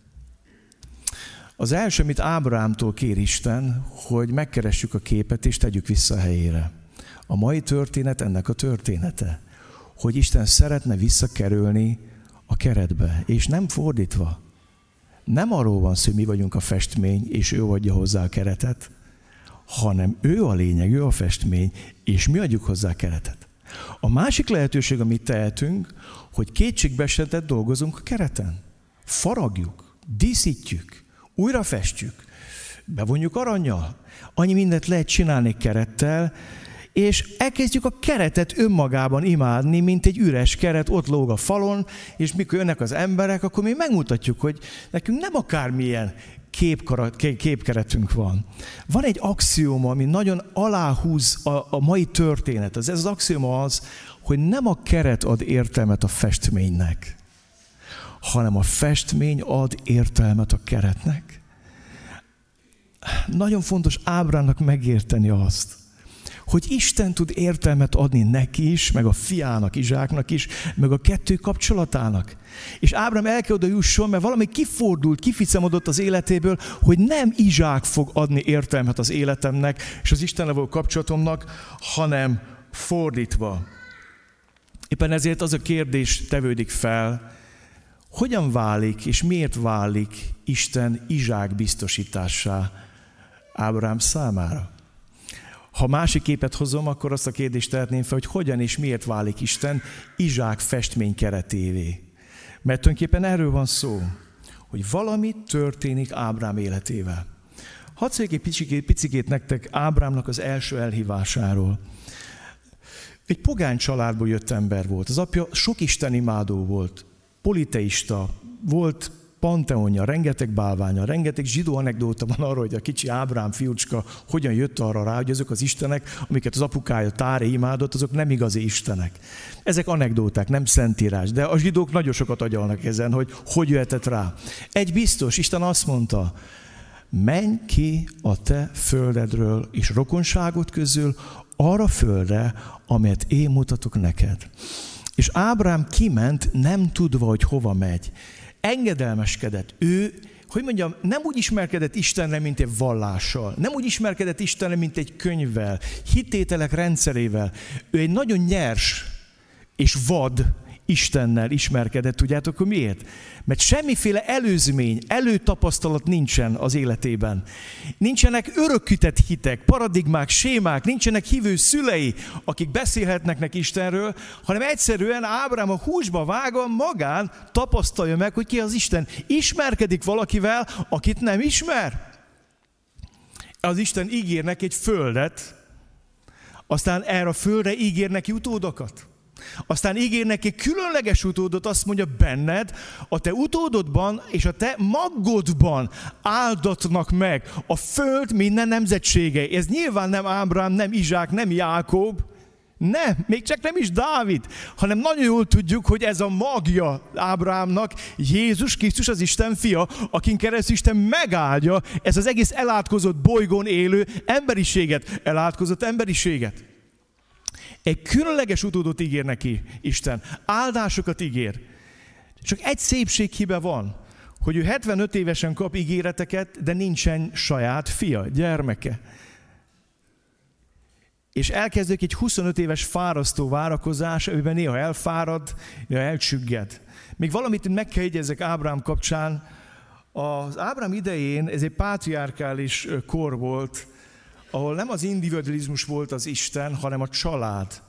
Az első, amit Ábrahámtól kér Isten, hogy megkeressük a képet és tegyük vissza a helyére. A mai történet ennek a története, hogy Isten szeretne visszakerülni a keretbe, és nem fordítva. Nem arról van szó, hogy mi vagyunk a festmény, és ő adja hozzá a keretet, hanem ő a lényeg, ő a festmény, és mi adjuk hozzá a keretet. A másik lehetőség, amit tehetünk, hogy kétségbeesetett dolgozunk a kereten. Faragjuk, díszítjük, újra festjük, bevonjuk aranyjal. Annyi mindent lehet csinálni kerettel, és elkezdjük a keretet önmagában imádni, mint egy üres keret, ott lóg a falon, és mikor jönnek az emberek, akkor mi megmutatjuk, hogy nekünk nem akármilyen képkarat, képkeretünk van. Van egy axióma, ami nagyon aláhúz a, a mai történet. Ez az axióma az, hogy nem a keret ad értelmet a festménynek, hanem a festmény ad értelmet a keretnek. Nagyon fontos Ábrának megérteni azt, hogy Isten tud értelmet adni neki is, meg a fiának, Izsáknak is, meg a kettő kapcsolatának. És Ábrám el kell oda jusson, mert valami kifordult, kificamodott az életéből, hogy nem Izsák fog adni értelmet az életemnek, és az Isten való kapcsolatomnak, hanem fordítva. Éppen ezért az a kérdés tevődik fel, hogyan válik és miért válik Isten Izsák biztosításá Ábrám számára? Ha másik képet hozom, akkor azt a kérdést tehetném fel, hogy hogyan és miért válik Isten Izsák festmény keretévé. Mert tulajdonképpen erről van szó, hogy valami történik Ábrám életével. Hadd szóljak egy picikét, picikét nektek Ábrámnak az első elhívásáról. Egy pogány családból jött ember volt. Az apja sok istenimádó volt, politeista, volt panteonja, rengeteg bálványa, rengeteg zsidó anekdóta van arról, hogy a kicsi Ábrám fiúcska hogyan jött arra rá, hogy azok az istenek, amiket az apukája Táre imádott, azok nem igazi istenek. Ezek anekdóták, nem szentírás, de a zsidók nagyon sokat agyalnak ezen, hogy hogy jöhetett rá. Egy biztos, Isten azt mondta, menj ki a te földedről és rokonságot közül arra földre, amelyet én mutatok neked. És Ábrám kiment, nem tudva, hogy hova megy. Engedelmeskedett. Ő, hogy mondjam, nem úgy ismerkedett Istenre, mint egy vallással. Nem úgy ismerkedett Istenre, mint egy könyvvel, hitételek rendszerével. Ő egy nagyon nyers és vad Istennel ismerkedett. Tudjátok, hogy miért? Mert semmiféle előzmény, előtapasztalat nincsen az életében. Nincsenek örökített hitek, paradigmák, sémák, nincsenek hívő szülei, akik beszélhetnek neki Istenről, hanem egyszerűen Ábrám a húsba vágva magán tapasztalja meg, hogy ki az Isten. Ismerkedik valakivel, akit nem ismer. Az Isten ígér neki egy földet, aztán erre a földre ígér neki utódokat. Aztán ígér neki különleges utódot, azt mondja, benned, a te utódodban és a te maggodban áldatnak meg a föld minden nemzetségei. Ez nyilván nem Ábrám, nem Izsák, nem Jákob, nem, még csak nem is Dávid, hanem nagyon jól tudjuk, hogy ez a magja Ábrámnak, Jézus Krisztus az Isten fia, akin keresztül Isten megáldja ez az egész elátkozott bolygón élő emberiséget, elátkozott emberiséget. Egy különleges utódot ígér neki Isten. Áldásokat ígér. Csak egy szépséghibe van, hogy ő 75 évesen kap ígéreteket, de nincsen saját fia, gyermeke. És elkezdődik egy 25 éves fárasztó várakozás, amiben néha elfárad, néha elcsügged. Még valamit meg kell jegyezzek Ábrám kapcsán. Az Ábrám idején ez egy pátriárkális kor volt, ahol nem az individualizmus volt az Isten, hanem a család.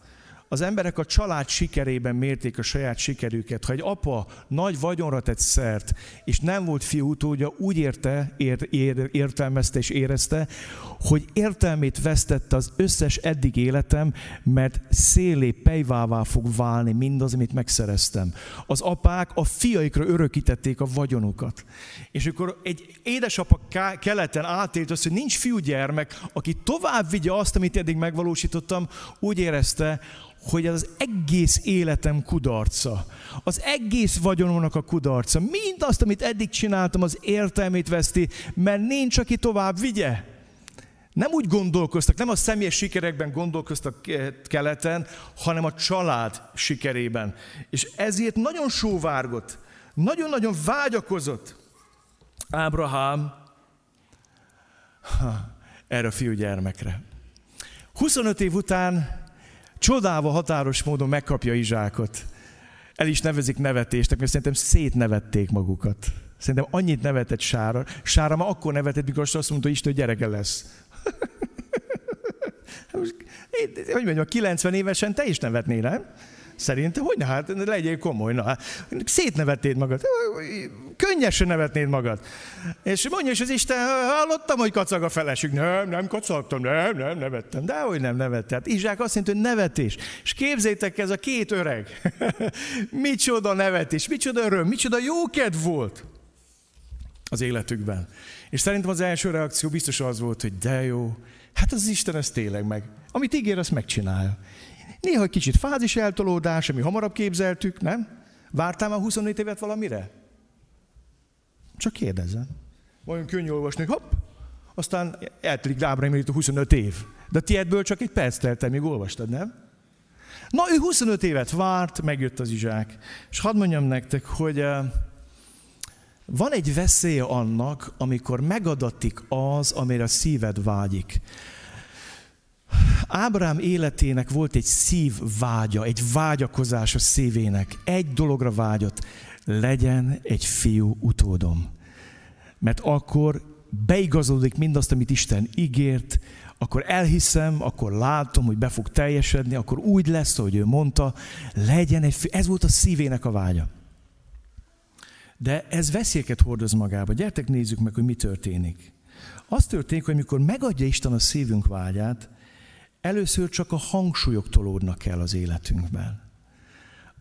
Az emberek a család sikerében mérték a saját sikerüket. Ha egy apa nagy vagyonra tett szert, és nem volt fiú utódja, úgy érte, ér, ér, értelmezte és érezte, hogy értelmét vesztette az összes eddig életem, mert szélé pejvává fog válni mindaz, amit megszereztem. Az apák a fiaikra örökítették a vagyonukat. És akkor egy édesapa keleten átélt azt, hogy nincs fiúgyermek, aki tovább vigye azt, amit eddig megvalósítottam, úgy érezte, hogy az egész életem kudarca, az egész vagyonomnak a kudarca, mind azt, amit eddig csináltam, az értelmét veszti, mert nincs, aki tovább vigye. Nem úgy gondolkoztak, nem a személyes sikerekben gondolkoztak keleten, hanem a család sikerében. És ezért nagyon sóvárgott, nagyon-nagyon vágyakozott Ábrahám erre a fiúgyermekre. 25 év után csodálva határos módon megkapja Izsákot. El is nevezik nevetésnek, mert szerintem szétnevették magukat. Szerintem annyit nevetett Sára. Sára ma akkor nevetett, mikor azt mondta, hogy Isten, gyereke lesz. hogy mondjam, 90 évesen te is nevetnél, nem? Szerintem, hogy ne, hát legyél komoly, na, szétnevetnéd magad, könnyesen nevetnéd magad. És mondja is az Isten, hallottam, hogy kacag a felesük. Nem, nem kacagtam, nem, nem, nevettem. De hogy nem nevette. Hát Izsák azt mondta, hogy nevetés. És képzétek, ez a két öreg. micsoda nevetés, micsoda öröm, micsoda jókedv volt az életükben. És szerintem az első reakció biztos az volt, hogy de jó, hát az Isten ez tényleg meg. Amit ígér, azt megcsinálja. Néha egy kicsit fázis eltolódás, ami hamarabb képzeltük, nem? Vártál már 24 évet valamire? Csak kérdezem. Olyan könnyű olvasni, hopp, aztán eltelik Ábrahim a 25 év. De tiédből csak egy perc telt el, olvastad, nem? Na, ő 25 évet várt, megjött az izsák. És hadd mondjam nektek, hogy uh, van egy veszélye annak, amikor megadatik az, amire a szíved vágyik. Ábrám életének volt egy szív vágya, egy vágyakozás a szívének. Egy dologra vágyott, legyen egy fiú utódom. Mert akkor beigazolódik mindazt, amit Isten ígért, akkor elhiszem, akkor látom, hogy be fog teljesedni, akkor úgy lesz, ahogy ő mondta, legyen egy fiú. Ez volt a szívének a vágya. De ez veszélyeket hordoz magába. Gyertek nézzük meg, hogy mi történik. Az történik, hogy amikor megadja Isten a szívünk vágyát, először csak a hangsúlyok tolódnak el az életünkben.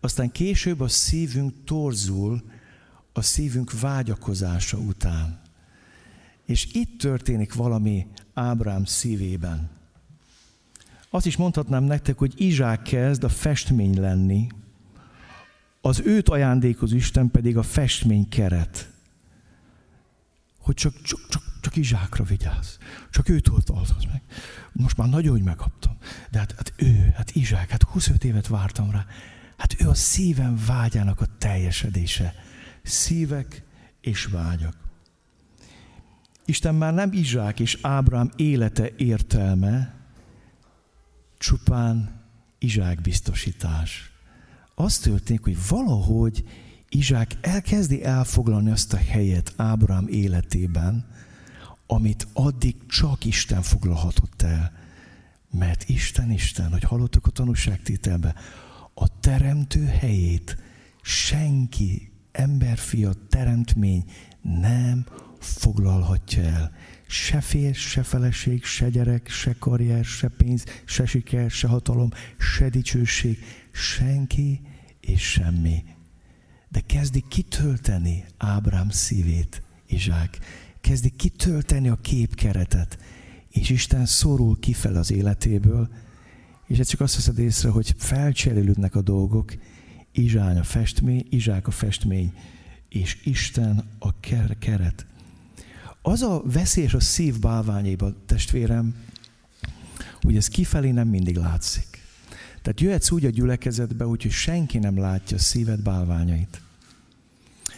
Aztán később a szívünk torzul a szívünk vágyakozása után. És itt történik valami Ábrám szívében. Azt is mondhatnám nektek, hogy Izsák kezd a festmény lenni, az őt ajándékoz Isten pedig a festmény keret. Hogy csak, csak, csak, csak Izsákra vigyázz. Csak őt oldalaz meg. Most már nagyon, hogy megkaptam. De hát, hát ő, hát Izsák, hát 25 évet vártam rá. Hát ő a szívem vágyának a teljesedése. Szívek és vágyak. Isten már nem Izsák és Ábrám élete értelme, csupán Izsák biztosítás. az történik, hogy valahogy Izsák elkezdi elfoglalni azt a helyet Ábrám életében, amit addig csak Isten foglalhatott el. Mert Isten, Isten, hogy hallottuk a tanúságtételbe, a teremtő helyét senki, emberfia, teremtmény nem foglalhatja el. Se férj, se feleség, se gyerek, se karrier, se pénz, se siker, se hatalom, se dicsőség, senki és semmi. De kezdi kitölteni Ábrám szívét, Izsák. Kezdi kitölteni a képkeretet, és Isten szorul kifel az életéből, és ez csak azt veszed észre, hogy felcserélődnek a dolgok, Izsák a festmény, Izsák a festmény, és Isten a keret. Az a veszélyes a szív bálványaiba, testvérem, hogy ez kifelé nem mindig látszik. Tehát jöhetsz úgy a gyülekezetbe, úgyhogy senki nem látja a szíved bálványait.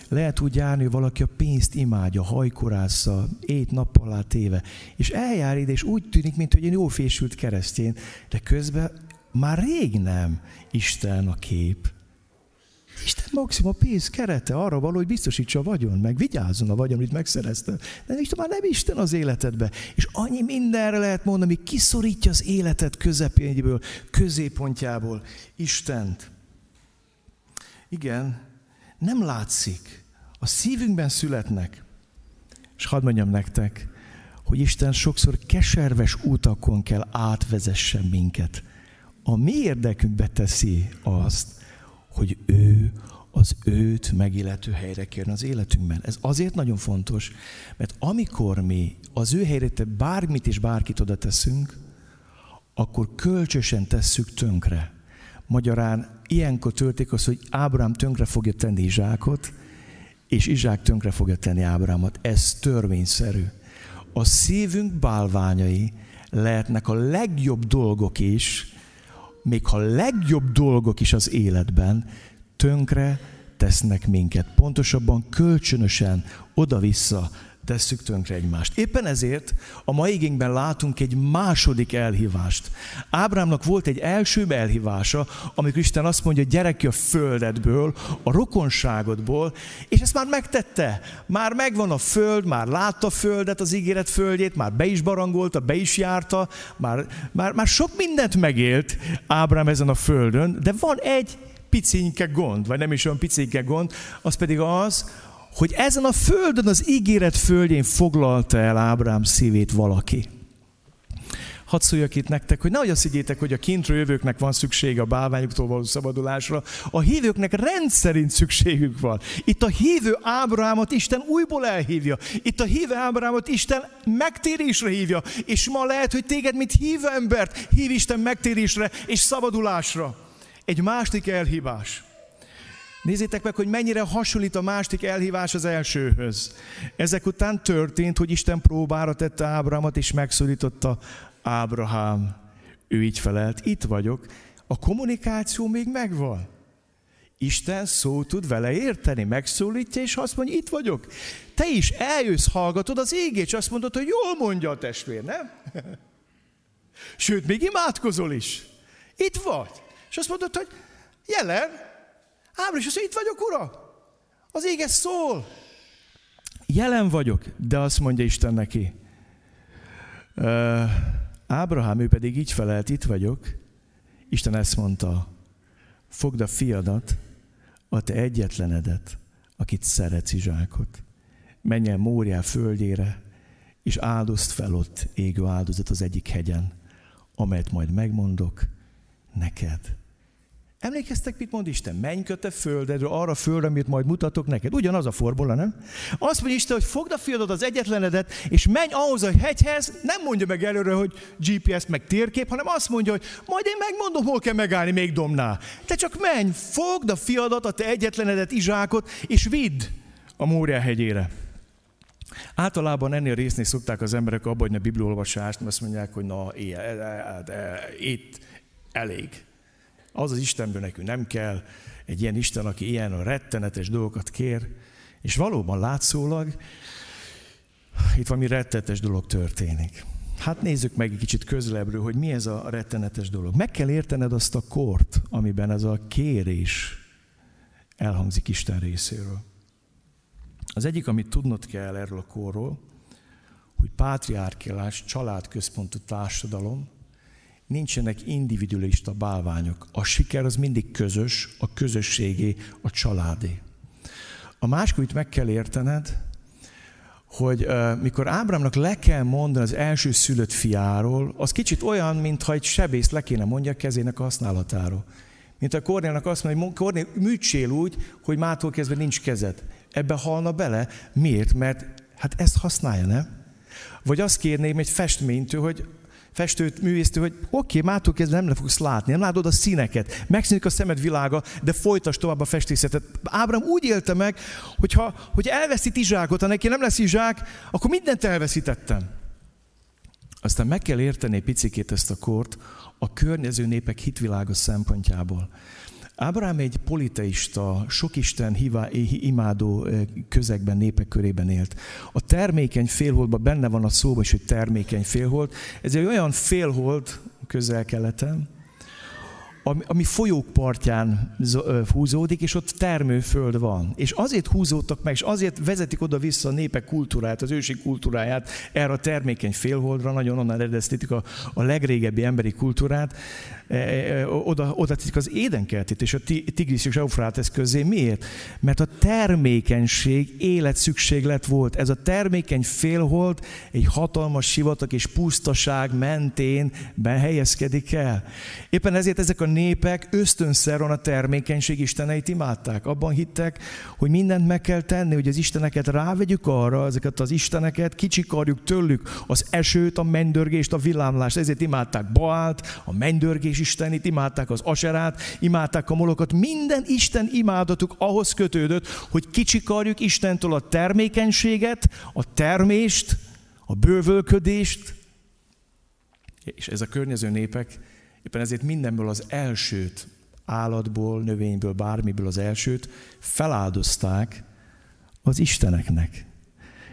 Lehet úgy járni, hogy valaki a pénzt imádja, hajkorásza, ét nappal alá téve, és eljár ide, és úgy tűnik, mint hogy egy jó fésült de közben már rég nem Isten a kép. Isten maximum a pénz kerete arra való, hogy biztosítsa a vagyon, meg vigyázzon a vagyon, amit megszerezte. De Isten már nem Isten az életedbe. És annyi mindenre lehet mondani, hogy kiszorítja az életed közepényből, középpontjából Istent. Igen, nem látszik. A szívünkben születnek. És hadd mondjam nektek, hogy Isten sokszor keserves utakon kell átvezessen minket. A mi érdekünkbe teszi azt, hogy ő az őt megillető helyre kérne az életünkben. Ez azért nagyon fontos, mert amikor mi az ő helyre bármit és bárkit oda teszünk, akkor kölcsösen tesszük tönkre. Magyarán ilyenkor történik az, hogy Ábrám tönkre fogja tenni Izsákot, és Izsák tönkre fogja tenni Ábrámot. Ez törvényszerű. A szívünk bálványai lehetnek a legjobb dolgok is, még ha legjobb dolgok is az életben tönkre tesznek minket. Pontosabban kölcsönösen oda-vissza tesszük tönkre egymást. Éppen ezért a mai igényben látunk egy második elhívást. Ábrámnak volt egy első elhívása, amikor Isten azt mondja, gyere ki a földedből, a rokonságodból, és ezt már megtette. Már megvan a föld, már látta a földet, az ígéret földjét, már be is barangolta, be is járta, már, már, már sok mindent megélt Ábrám ezen a földön, de van egy picinke gond, vagy nem is olyan picinke gond, az pedig az, hogy ezen a földön, az ígéret földjén foglalta el Ábrám szívét valaki. Hadd szóljak itt nektek, hogy nehogy azt higgyétek, hogy a kintről jövőknek van szüksége a bálványoktól való szabadulásra. A hívőknek rendszerint szükségük van. Itt a hívő Ábrámot Isten újból elhívja. Itt a hívő Ábrámot Isten megtérésre hívja. És ma lehet, hogy téged, mint hívő embert, hív Isten megtérésre és szabadulásra. Egy másik elhívás. Nézzétek meg, hogy mennyire hasonlít a másik elhívás az elsőhöz. Ezek után történt, hogy Isten próbára tette Ábrahamot, és megszólította Ábrahám. Ő így felelt, itt vagyok. A kommunikáció még megvan. Isten szó tud vele érteni, megszólítja, és azt mondja, itt vagyok. Te is eljössz, hallgatod az égét, és azt mondod, hogy jól mondja a testvér, nem? Sőt, még imádkozol is. Itt vagy. És azt mondod, hogy jelen, Ábram is azt itt vagyok, ura. Az éges szól. Jelen vagyok, de azt mondja Isten neki. Ábrahám, ő pedig így felelt, itt vagyok. Isten ezt mondta, fogd a fiadat, a te egyetlenedet, akit szeretsz Izsákot. Menj el Móriá földjére, és áldozd fel ott égő áldozat az egyik hegyen, amelyet majd megmondok neked. Emlékeztek, mit mond Isten? Menj köte földedről, arra földre, amit majd mutatok neked. Ugyanaz a formula, nem? Azt mondja Isten, hogy fogd a fiadat, az egyetlenedet, és menj ahhoz a hegyhez, nem mondja meg előre, hogy GPS meg térkép, hanem azt mondja, hogy majd én megmondom, hol kell megállni még domnál. Te csak menj, fogd a fiadat, a te egyetlenedet, Izsákot, és vidd a Mória hegyére. Általában ennél résznél szokták az emberek abba, hogy a bibliolvasást, mert azt mondják, hogy na, itt elég az az Istenből nekünk nem kell, egy ilyen Isten, aki ilyen rettenetes dolgokat kér, és valóban látszólag itt valami rettenetes dolog történik. hát nézzük meg egy kicsit közelebbről, hogy mi ez a rettenetes dolog. Meg kell értened azt a kort, amiben ez a kérés elhangzik Isten részéről. Az egyik, amit tudnod kell erről a korról, hogy pátriárkélás, családközpontú társadalom, nincsenek individualista bálványok. A siker az mindig közös, a közösségé, a családé. A másik, meg kell értened, hogy uh, mikor Ábrámnak le kell mondani az első szülött fiáról, az kicsit olyan, mintha egy sebész le kéne mondja a kezének a használatáról. Mint a Kornélnak azt mondja, hogy Kornél, műtsél úgy, hogy mától kezdve nincs kezed. Ebbe halna bele. Miért? Mert hát ezt használja, nem? Vagy azt kérném egy festménytől, hogy festőt, művésztő, hogy oké, okay, mától kezdve nem le fogsz látni, nem látod a színeket, megszűnik a szemed világa, de folytasd tovább a festészetet. Ábrám úgy élte meg, hogyha, hogy elveszít izsákot, ha neki nem lesz izsák, akkor mindent elveszítettem. Aztán meg kell érteni picikét ezt a kort a környező népek hitvilága szempontjából. Ábrám egy politeista, sok Isten hívá, imádó közegben, népek körében élt. A termékeny félholdban benne van a szóban is, hogy termékeny félhold. Ez egy olyan félhold közel-keleten, ami, ami folyók partján húzódik, és ott termőföld van. És azért húzódtak meg, és azért vezetik oda-vissza a népek kultúráját, az ősi kultúráját erre a termékeny félholdra, nagyon onnan eredeztetik a, a legrégebbi emberi kultúrát, oda, oda teszik az édenkertét és a Tigris és Eufrátesz közé. Miért? Mert a termékenység életszükséglet volt. Ez a termékeny félhold egy hatalmas sivatag és pusztaság mentén behelyezkedik el. Éppen ezért ezek a népek ösztönszeron a termékenység isteneit imádták. Abban hittek, hogy mindent meg kell tenni, hogy az isteneket rávegyük arra, ezeket az isteneket, kicsikarjuk tőlük az esőt, a mennydörgést, a villámlást. Ezért imádták Baált, a mennydörgést, és istenit, imádták az aserát, imádták a molokat. Minden Isten imádatuk ahhoz kötődött, hogy kicsikarjuk Istentől a termékenységet, a termést, a bővölködést, és ez a környező népek éppen ezért mindenből az elsőt, állatból, növényből, bármiből az elsőt feláldozták az Isteneknek.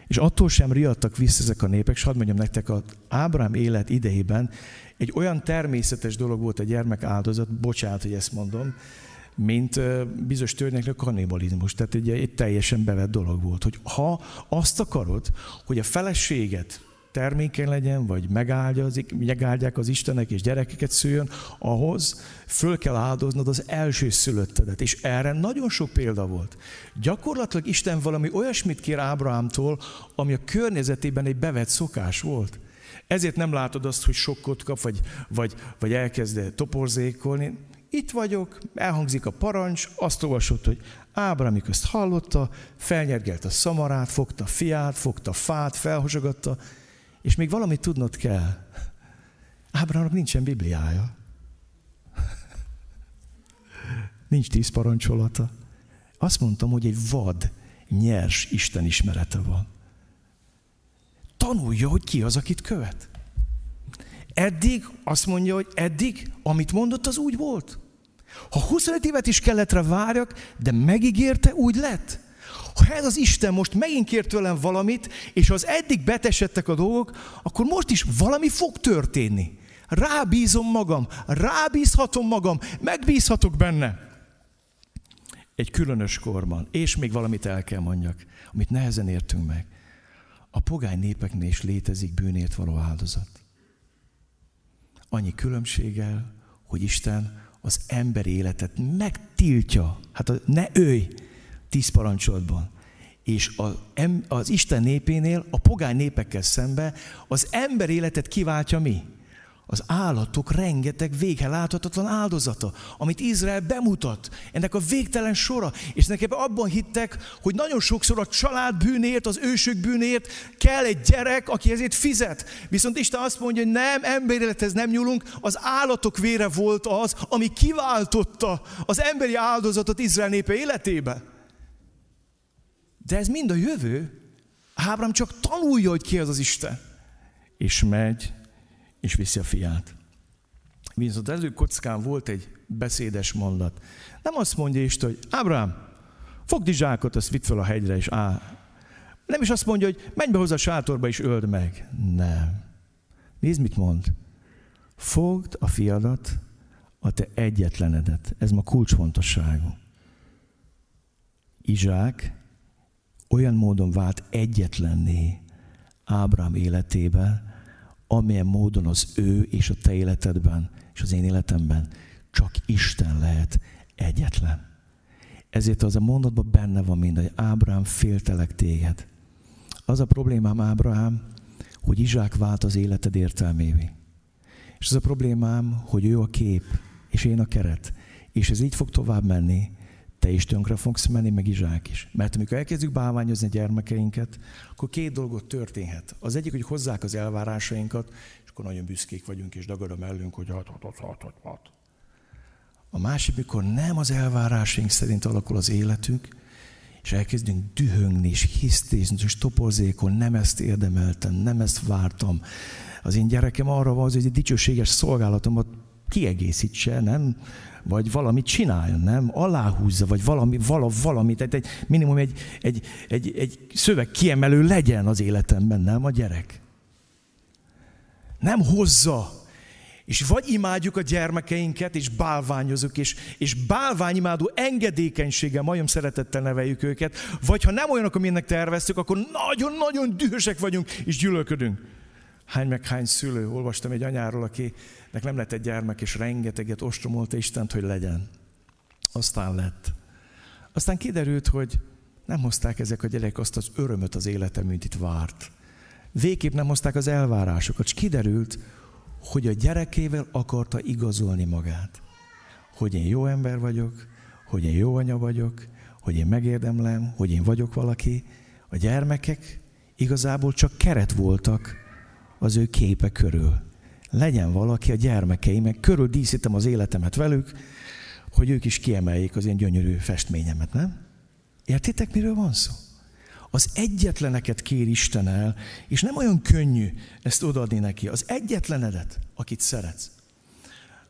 És attól sem riadtak vissza ezek a népek, és hadd mondjam nektek, az Ábrám élet idejében egy olyan természetes dolog volt a gyermek áldozat, bocsánat, hogy ezt mondom, mint bizonyos törvényeknek a kannibalizmus. Tehát ugye egy teljesen bevett dolog volt, hogy ha azt akarod, hogy a feleséget termékeny legyen, vagy megáldják az Istenek, és gyerekeket szüljön, ahhoz föl kell áldoznod az első szülöttedet. És erre nagyon sok példa volt. Gyakorlatilag Isten valami olyasmit kér Ábrahámtól, ami a környezetében egy bevett szokás volt. Ezért nem látod azt, hogy sokkot kap, vagy, vagy, vagy elkezd toporzékolni. Itt vagyok, elhangzik a parancs, azt olvasott, hogy Ábrám, ezt hallotta, felnyergelt a szamarát, fogta fiát, fogta fát, felhozogatta, és még valamit tudnod kell. Ábrámnak nincsen Bibliája. Nincs tíz parancsolata. Azt mondtam, hogy egy vad, nyers Isten ismerete van tanulja, hogy ki az, akit követ. Eddig azt mondja, hogy eddig, amit mondott, az úgy volt. Ha 25 évet is kellett rá várjak, de megígérte, úgy lett. Ha ez az Isten most megint kért tőlem valamit, és az eddig betesettek a dolgok, akkor most is valami fog történni. Rábízom magam, rábízhatom magam, megbízhatok benne. Egy különös korban, és még valamit el kell mondjak, amit nehezen értünk meg a pogány népeknél is létezik bűnért való áldozat. Annyi különbséggel, hogy Isten az ember életet megtiltja. Hát a, ne őj tíz parancsolatban. És az, az Isten népénél, a pogány népekkel szembe az ember életet kiváltja mi? Az állatok rengeteg véghe láthatatlan áldozata, amit Izrael bemutat. Ennek a végtelen sora. És nekem abban hittek, hogy nagyon sokszor a család bűnért, az ősök bűnért kell egy gyerek, aki ezért fizet. Viszont Isten azt mondja, hogy nem, emberélethez nem nyúlunk, az állatok vére volt az, ami kiváltotta az emberi áldozatot Izrael népe életébe. De ez mind a jövő. Ábrám csak tanulja, hogy ki az az Isten. És megy, és viszi a fiát. Viszont előkockán volt egy beszédes mondat. Nem azt mondja Isten, hogy Ábrám, fogd zsákot, azt vidd fel a hegyre, és á. Nem is azt mondja, hogy menj be hozzá a sátorba, és öld meg. Nem. Nézd, mit mond. Fogd a fiadat, a te egyetlenedet. Ez ma kulcsfontosságú. Izsák olyan módon vált egyetlenné Ábrám életébe, amilyen módon az ő és a te életedben és az én életemben csak Isten lehet egyetlen. Ezért az a mondatban benne van mind, hogy Ábrám féltelek téged. Az a problémám, Ábrahám, hogy Izsák vált az életed értelmévé. És az a problémám, hogy ő a kép, és én a keret. És ez így fog tovább menni, te is tönkre fogsz menni, meg Izsák is. Mert amikor elkezdjük bálványozni a gyermekeinket, akkor két dolgot történhet. Az egyik, hogy hozzák az elvárásainkat, és akkor nagyon büszkék vagyunk, és dagad a mellünk, hogy hat, hat, hat, hat, hat. A másik, mikor nem az elvárásaink szerint alakul az életünk, és elkezdünk dühöngni, és hisztézni, és toporzékon, nem ezt érdemeltem, nem ezt vártam. Az én gyerekem arra van, hogy egy dicsőséges szolgálatomat kiegészítse, nem? Vagy valamit csináljon, nem? Aláhúzza, vagy valami, vala, valami, tehát egy, minimum egy, egy, egy, egy szöveg kiemelő legyen az életemben, nem a gyerek. Nem hozza és vagy imádjuk a gyermekeinket, és bálványozunk, és, és bálványimádó engedékenységgel, majom szeretettel neveljük őket, vagy ha nem olyanok, amilyennek terveztük, akkor nagyon-nagyon dühösek vagyunk, és gyűlölködünk. Hány meg hány szülő, olvastam egy anyáról, akinek nem lett egy gyermek, és rengeteget ostromolta Istent, hogy legyen. Aztán lett. Aztán kiderült, hogy nem hozták ezek a gyerekek azt az örömöt az életem, mint itt várt. Végképp nem hozták az elvárásokat, és kiderült, hogy a gyerekével akarta igazolni magát. Hogy én jó ember vagyok, hogy én jó anya vagyok, hogy én megérdemlem, hogy én vagyok valaki. A gyermekek igazából csak keret voltak az ő képe körül. Legyen valaki a gyermekeimek, körül díszítem az életemet velük, hogy ők is kiemeljék az én gyönyörű festményemet, nem? Értitek, miről van szó? Az egyetleneket kér Isten el, és nem olyan könnyű ezt odaadni neki. Az egyetlenedet, akit szeretsz.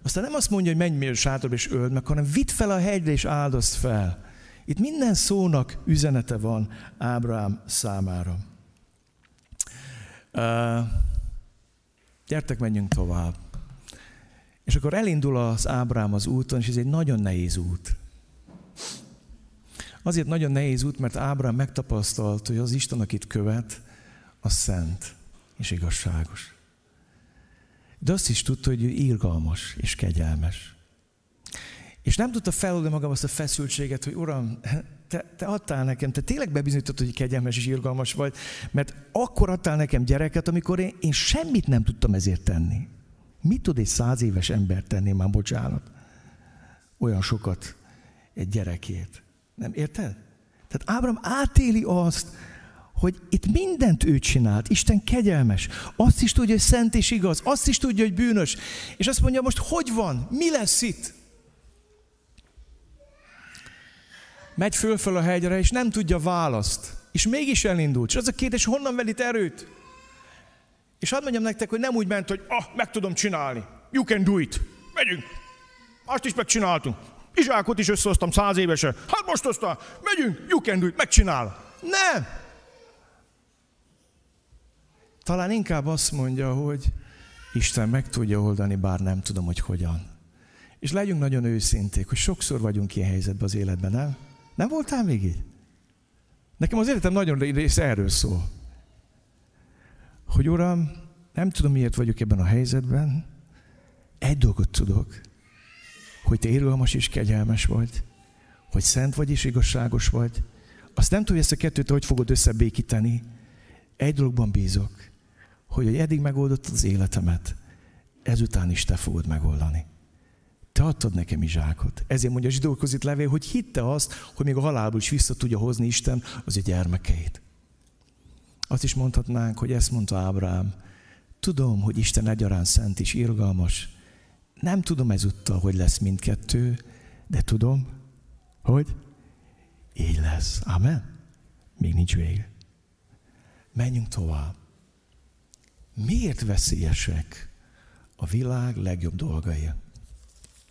Aztán nem azt mondja, hogy menj mér sátorba és öld meg, hanem vidd fel a hegyre és áldozd fel. Itt minden szónak üzenete van Ábrám számára. Uh, gyertek, menjünk tovább. És akkor elindul az Ábrám az úton, és ez egy nagyon nehéz út. Azért nagyon nehéz út, mert Ábrám megtapasztalt, hogy az Isten, akit követ, az szent és igazságos. De azt is tudta, hogy ő irgalmas és kegyelmes. És nem tudta feloldani magam azt a feszültséget, hogy Uram, te, te adtál nekem, te tényleg bebizonyítottad, hogy kegyelmes és irgalmas vagy, mert akkor adtál nekem gyereket, amikor én, én semmit nem tudtam ezért tenni. Mit tud egy száz éves ember tenni, már bocsánat? Olyan sokat egy gyerekét. Nem érted? Tehát Ábrám átéli azt, hogy itt mindent ő csinált. Isten kegyelmes. Azt is tudja, hogy szent és igaz. Azt is tudja, hogy bűnös. És azt mondja, most hogy van? Mi lesz itt? Megy fölföl a hegyre, és nem tudja választ. És mégis elindult. És az a kérdés, honnan velít erőt? És hadd mondjam nektek, hogy nem úgy ment, hogy ah, meg tudom csinálni. You can do it. Megyünk. Azt is megcsináltunk. Izsákot is összehoztam száz évesen. Hát most hozta, megyünk, you can do it, megcsinál. Nem! Talán inkább azt mondja, hogy Isten meg tudja oldani, bár nem tudom, hogy hogyan. És legyünk nagyon őszinték, hogy sokszor vagyunk ilyen helyzetben az életben, nem? Nem voltál még így? Nekem az életem nagyon rész erről szól. Hogy Uram, nem tudom, miért vagyok ebben a helyzetben, egy dolgot tudok, hogy te irgalmas és kegyelmes vagy, hogy szent vagy és igazságos vagy. Azt nem tudja ezt a kettőt, hogy fogod összebékíteni. Egy dologban bízok, hogy, eddig megoldottad az életemet, ezután is te fogod megoldani. Te adtad nekem Izsákot. Ezért mondja a zsidókhoz itt levél, hogy hitte azt, hogy még a halálból is vissza tudja hozni Isten az ő gyermekeit. Azt is mondhatnánk, hogy ezt mondta Ábrám. Tudom, hogy Isten egyaránt szent és irgalmas, nem tudom ezúttal, hogy lesz mindkettő, de tudom, hogy így lesz. Amen? Még nincs vége. Menjünk tovább. Miért veszélyesek a világ legjobb dolgai?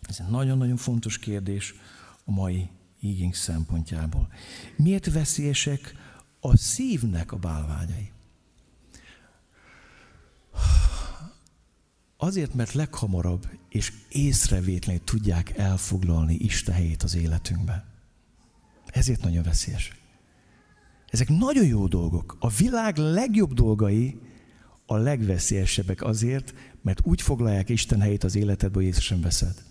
Ez egy nagyon-nagyon fontos kérdés a mai ígénk szempontjából. Miért veszélyesek a szívnek a bálványai? Azért, mert leghamarabb és észrevétlenül tudják elfoglalni Isten helyét az életünkben. Ezért nagyon veszélyes. Ezek nagyon jó dolgok. A világ legjobb dolgai a legveszélyesebbek azért, mert úgy foglalják Isten helyét az életedbe, hogy észre sem veszed.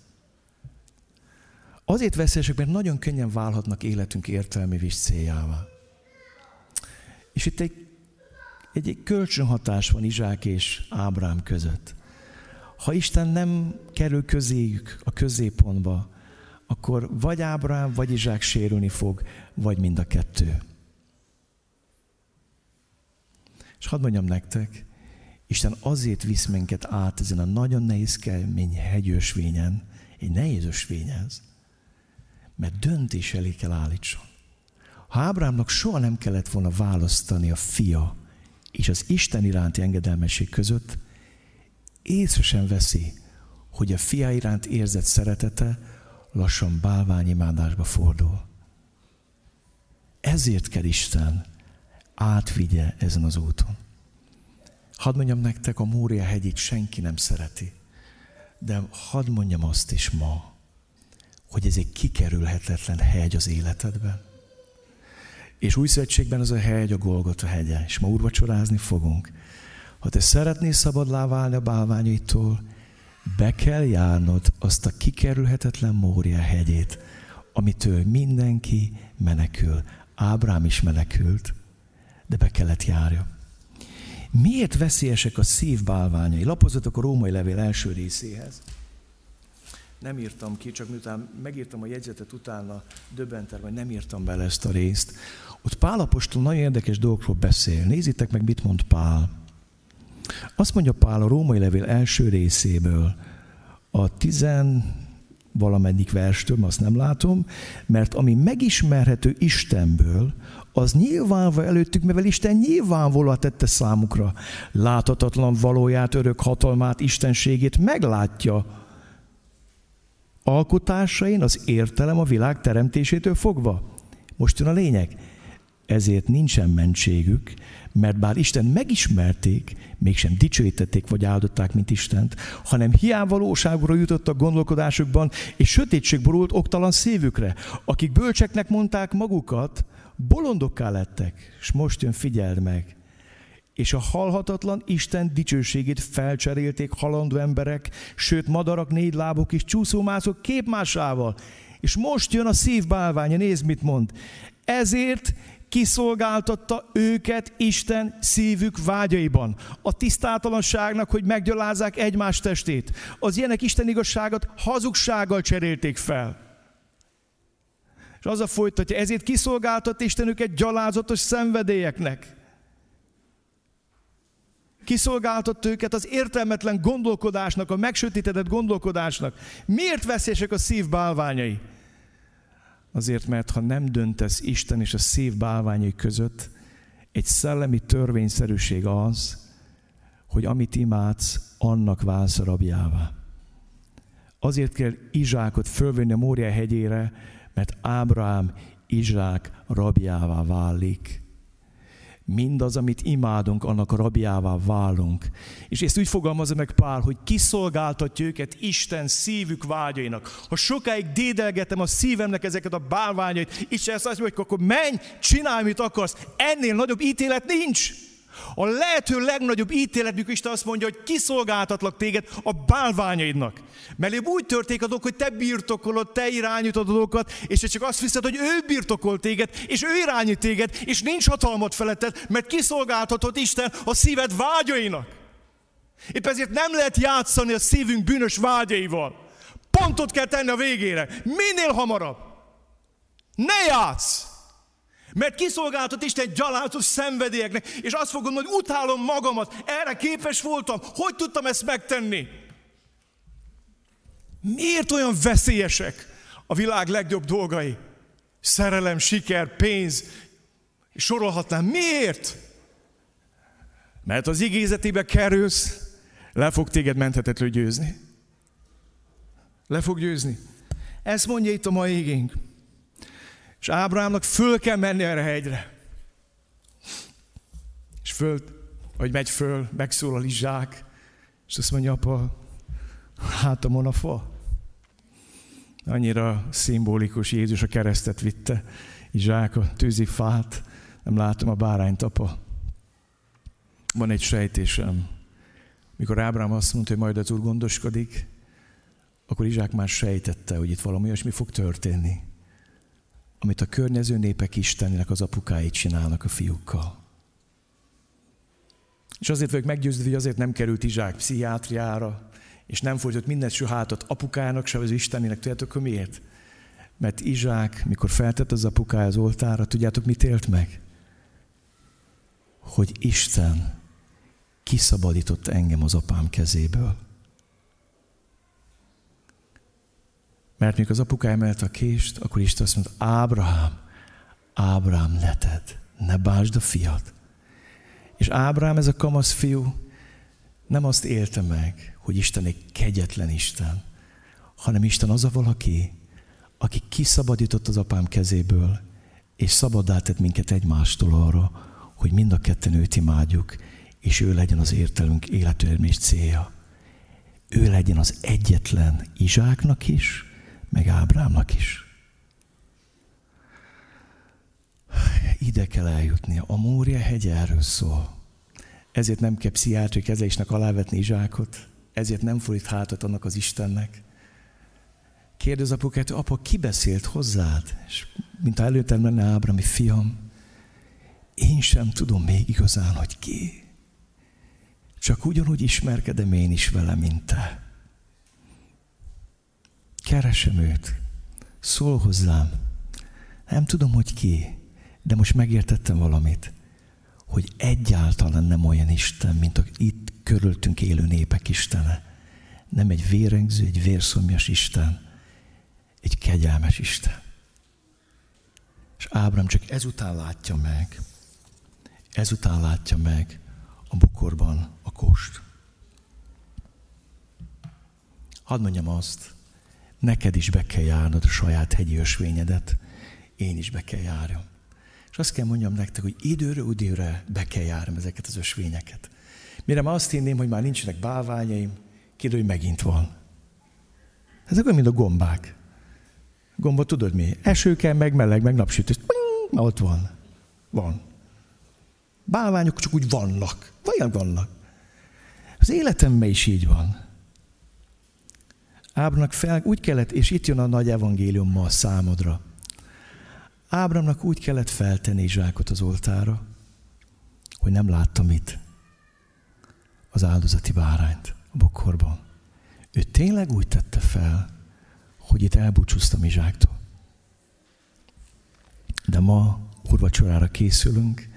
Azért veszélyesek, mert nagyon könnyen válhatnak életünk értelmévé és céljává. És itt egy, egy, egy kölcsönhatás van Izsák és Ábrám között. Ha Isten nem kerül közéjük, a középpontba, akkor vagy Ábrám, vagy Izsák sérülni fog, vagy mind a kettő. És hadd mondjam nektek, Isten azért visz minket át ezen a nagyon nehéz kemény hegyősvényen, egy nehéz ösvény ez, mert döntés elé kell állítson. Ha Ábrámnak soha nem kellett volna választani a fia és az Isten iránti engedelmesség között, észre sem veszi, hogy a fia iránt érzett szeretete lassan bálványimádásba fordul. Ezért kell Isten átvigye ezen az úton. Hadd mondjam nektek, a Mória hegyét senki nem szereti. De hadd mondjam azt is ma, hogy ez egy kikerülhetetlen hegy az életedben. És új szövetségben az a hegy a Golgota hegye, és ma úrvacsorázni fogunk. Ha te szeretnél szabadlá válni a bálványaitól, be kell járnod azt a kikerülhetetlen Mória hegyét, amitől mindenki menekül. Ábrám is menekült, de be kellett járja. Miért veszélyesek a szív bálványai? Lapozatok a római levél első részéhez. Nem írtam ki, csak miután megírtam a jegyzetet utána, döbbenter, vagy nem írtam bele ezt a részt. Ott Pál apostol nagyon érdekes dolgokról beszél. Nézzétek meg, mit mond Pál. Azt mondja Pál a római levél első részéből, a tizen valameddik verstől, azt nem látom, mert ami megismerhető Istenből, az nyilvánva előttük, mivel Isten nyilvánvalóan tette számukra. Láthatatlan valóját, örök hatalmát, istenségét meglátja. Alkotásain az értelem a világ teremtésétől fogva. Most jön a lényeg. Ezért nincsen mentségük, mert bár Isten megismerték, mégsem dicsőítették vagy áldották, mint Istent, hanem hiányvalóságúra jutottak gondolkodásukban, és sötétség borult oktalan szívükre, akik bölcseknek mondták magukat, bolondokká lettek, és most jön, figyeld meg, és a halhatatlan Isten dicsőségét felcserélték halandó emberek, sőt madarak, négy lábok és csúszómászok képmásával. És most jön a szív bálványa, nézd, mit mond. Ezért kiszolgáltatta őket Isten szívük vágyaiban. A tisztátalanságnak, hogy meggyalázzák egymás testét. Az ilyenek Isten igazságot hazugsággal cserélték fel. És az a folytatja, ezért kiszolgáltat Isten őket gyalázatos szenvedélyeknek. Kiszolgáltat őket az értelmetlen gondolkodásnak, a megsötétedett gondolkodásnak. Miért veszélyesek a szív bálványai? Azért, mert ha nem döntesz Isten és a szív bálványai között, egy szellemi törvényszerűség az, hogy amit imádsz, annak válsz rabjává. Azért kell Izsákot fölvenni a Mória hegyére, mert Ábrám Izsák rabjává válik. Mindaz, amit imádunk, annak a rabjává válunk. És ezt úgy fogalmazza meg Pál, hogy kiszolgáltatja őket Isten szívük vágyainak. Ha sokáig dédelgetem a szívemnek ezeket a bálványait, Isten ezt azt mondja, hogy akkor menj, csinálj, mit akarsz. Ennél nagyobb ítélet nincs. A lehető legnagyobb ítélet, mikor Isten azt mondja, hogy kiszolgáltatlak téged a bálványaidnak. Mert úgy történik a dolgok, hogy te birtokolod, te irányítod a dolgokat, és te csak azt hiszed, hogy ő birtokol téged, és ő irányít téged, és nincs hatalmat feletted, mert kiszolgáltatod Isten a szíved vágyainak. Épp ezért nem lehet játszani a szívünk bűnös vágyaival. Pontot kell tenni a végére. Minél hamarabb. Ne játsz! Mert kiszolgáltat Isten gyalázatos szenvedélyeknek, és azt fogom, hogy utálom magamat, erre képes voltam, hogy tudtam ezt megtenni? Miért olyan veszélyesek a világ legjobb dolgai? Szerelem, siker, pénz, és sorolhatnám. Miért? Mert az igézetébe kerülsz, le fog téged menthetetlenül győzni. Le fog győzni. Ezt mondja itt a mai igénk. És Ábrahámnak föl kell menni erre a hegyre. És föl, hogy megy föl, megszólal Izsák, és azt mondja, apa, Hátamon a fa. Annyira szimbolikus, Jézus a keresztet vitte, Izsák a tűzi fát, nem látom a bárányt, apa. Van egy sejtésem. Mikor Ábrám azt mondta, hogy majd az Úr gondoskodik, akkor Izsák már sejtette, hogy itt valami olyasmi fog történni, amit a környező népek Istenének az apukái csinálnak a fiúkkal. És azért vagyok meggyőződve, hogy azért nem került Izsák pszichiátriára, és nem fordított minden hátat apukának, se az Istenének. Tudjátok, hogy miért? Mert Izsák, mikor feltett az apukája az oltára, tudjátok, mit élt meg? Hogy Isten kiszabadított engem az apám kezéből. Mert mikor az apukája emelte a kést, akkor Isten azt mondta, Ábrahám, Ábrám, ne tedd, ne básd a fiat. És Ábrám, ez a kamasz fiú, nem azt élte meg, hogy Isten egy kegyetlen Isten, hanem Isten az a valaki, aki kiszabadított az apám kezéből, és szabaddá tett minket egymástól arra, hogy mind a ketten őt imádjuk, és ő legyen az értelünk életörmés célja. Ő legyen az egyetlen Izsáknak is, meg Ábrámnak is. Ide kell eljutnia. A Mória hegy erről szól. Ezért nem kell pszichiátri kezelésnek alávetni Izsákot, ezért nem fordít hátat annak az Istennek. Kérdez apukát, apa, ki beszélt hozzád? És mint ha előttem lenne Ábrami fiam, én sem tudom még igazán, hogy ki. Csak ugyanúgy ismerkedem én is vele, mint te. Keresem őt, szól hozzám. Nem tudom, hogy ki, de most megértettem valamit, hogy egyáltalán nem olyan Isten, mint a itt körültünk élő népek Istene. Nem egy vérengző, egy vérszomjas Isten, egy kegyelmes Isten. És Ábrám csak ezután látja meg, ezután látja meg a bokorban a kost. Hadd mondjam azt, neked is be kell járnod a saját hegyi ösvényedet, én is be kell járjam. És azt kell mondjam nektek, hogy időre, időre be kell járnom ezeket az ösvényeket. Mire már azt hinném, hogy már nincsenek bálványaim, kérdő, hogy megint van. Ezek olyan, mint a gombák. Gomba tudod mi? Eső kell, meg meleg, meg napsütés. Na ott van. Van. Bálványok csak úgy vannak. Vajon vannak. Az életemben is így van. Ábramnak fel, úgy kellett, és itt jön a nagy evangélium ma számodra. Ábramnak úgy kellett feltenni zsákot az oltára, hogy nem látta mit. Az áldozati bárányt a bokorban. Ő tényleg úgy tette fel, hogy itt elbúcsúztam Izsáktól. De ma urvacsorára készülünk,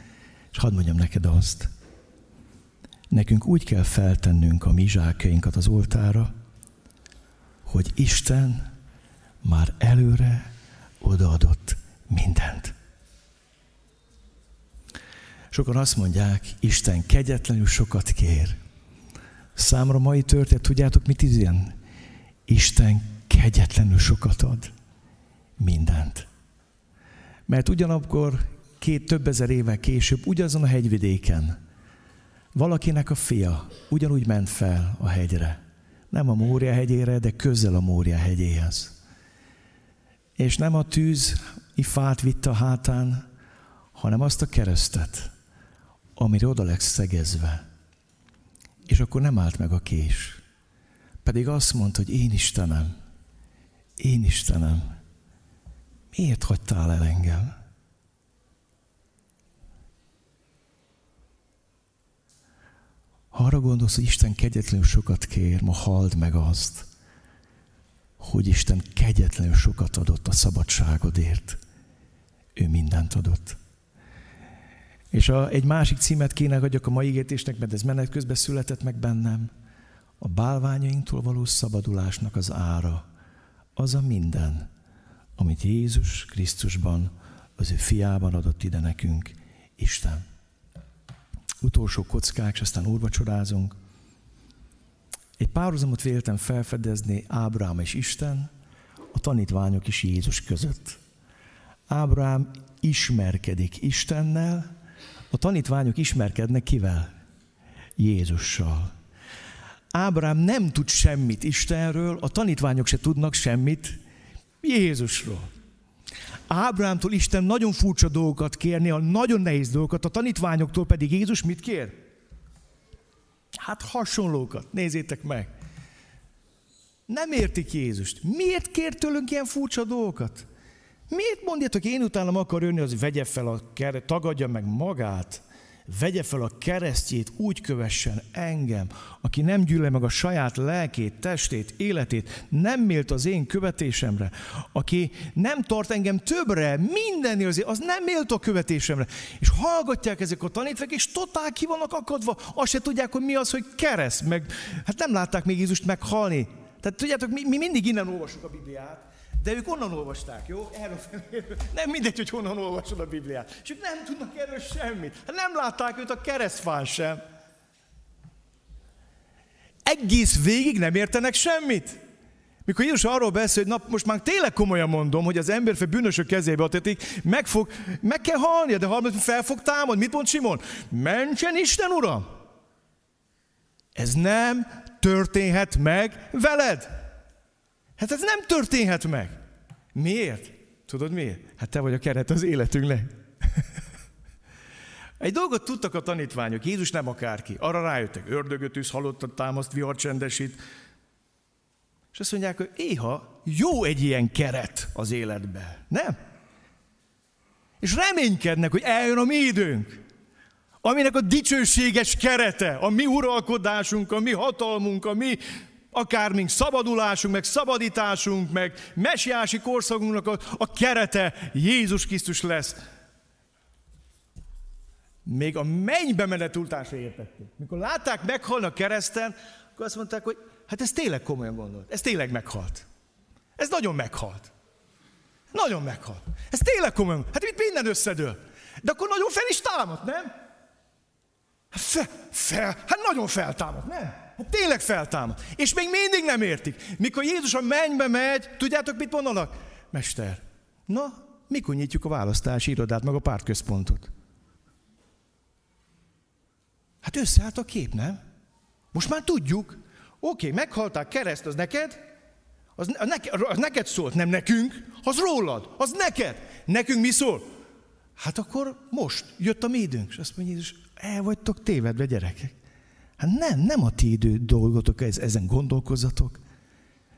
és hadd mondjam neked azt, nekünk úgy kell feltennünk a mi zsákjainkat az oltára, hogy Isten már előre odaadott mindent. Sokan azt mondják, Isten kegyetlenül sokat kér. Számra mai történet, tudjátok mit ilyen? Isten kegyetlenül sokat ad. Mindent. Mert ugyanakkor két több ezer éve később, ugyanazon a hegyvidéken, valakinek a fia ugyanúgy ment fel a hegyre. Nem a Mória hegyére, de közel a Mória hegyéhez. És nem a tűz ifát vitte a hátán, hanem azt a keresztet, amire oda lesz szegezve. És akkor nem állt meg a kés. Pedig azt mondta, hogy én Istenem, én Istenem, miért hagytál el engem? Ha arra gondolsz, hogy Isten kegyetlenül sokat kér, ma halld meg azt, hogy Isten kegyetlenül sokat adott a szabadságodért. Ő mindent adott. És a, egy másik címet kéne adjak a mai ígétésnek, mert ez menet közben született meg bennem. A bálványainktól való szabadulásnak az ára az a minden, amit Jézus Krisztusban, az ő fiában adott ide nekünk, Isten. Utolsó kockák, és aztán úrvacsorázunk. Egy párhuzamot véltem felfedezni Ábrám és Isten, a tanítványok is Jézus között. Ábrám ismerkedik Istennel, a tanítványok ismerkednek kivel? Jézussal. Ábrám nem tud semmit Istenről, a tanítványok se tudnak semmit Jézusról. Ábrámtól Isten nagyon furcsa dolgokat kérni, a nagyon nehéz dolgokat, a tanítványoktól pedig Jézus mit kér? Hát hasonlókat, nézzétek meg. Nem értik Jézust. Miért kér tőlünk ilyen furcsa dolgokat? Miért mondjátok, én utánam akar jönni, az vegye fel a keret, tagadja meg magát, vegye fel a keresztjét, úgy kövessen engem, aki nem gyűlöl meg a saját lelkét, testét, életét, nem mélt az én követésemre, aki nem tart engem többre, mindennél azért, az nem mélt a követésemre. És hallgatják ezek a tanítványok, és totál ki vannak akadva, azt se tudják, hogy mi az, hogy kereszt, meg hát nem látták még Jézust meghalni. Tehát tudjátok, mi, mi mindig innen olvasjuk a Bibliát, de ők onnan olvasták, jó? Erről nem mindegy, hogy honnan olvasod a Bibliát. És ők nem tudnak erről semmit. Hát nem látták őt a keresztfán sem. Egész végig nem értenek semmit. Mikor Jézus arról beszél, hogy na, most már tényleg komolyan mondom, hogy az emberfő bűnösök kezébe adhatik, meg, fog, meg kell halnia, de harmad fel fog támadni. Mit mond Simon? Mentsen Isten, Uram! Ez nem történhet meg veled. Hát ez nem történhet meg. Miért? Tudod miért? Hát te vagy a keret az életünknek. Egy dolgot tudtak a tanítványok, Jézus nem akárki. Arra rájöttek, ördögöt üsz, halottat támaszt, vihar csendesít. És azt mondják, hogy éha jó egy ilyen keret az életbe. Nem? És reménykednek, hogy eljön a mi időnk, aminek a dicsőséges kerete, a mi uralkodásunk, a mi hatalmunk, a mi akármink szabadulásunk, meg szabadításunk, meg mesiási korszakunknak a, a kerete Jézus Krisztus lesz. Még a mennybe menetultásra értették. Mikor látták meghalni a kereszten, akkor azt mondták, hogy hát ez tényleg komolyan gondolt. Ez tényleg meghalt. Ez nagyon meghalt. Nagyon meghalt. Ez tényleg komolyan. Hát itt minden összedől. De akkor nagyon fel is támadt, nem? Hát fel, fel, hát nagyon feltámadt, nem? Hát tényleg feltámad. És még mindig nem értik. Mikor Jézus a mennybe megy, tudjátok, mit mondanak? Mester, na, mikor nyitjuk a választási irodát, meg a pártközpontot? Hát összeállt a kép, nem? Most már tudjuk. Oké, meghalták, kereszt, az neked? Az, az, neke, az neked szólt, nem nekünk. Az rólad, az neked. Nekünk mi szól? Hát akkor most jött a mi időnk. És azt mondja Jézus, el vagytok tévedve, gyerekek. Hát nem, nem a ti idő dolgotok, ez, ezen gondolkozatok.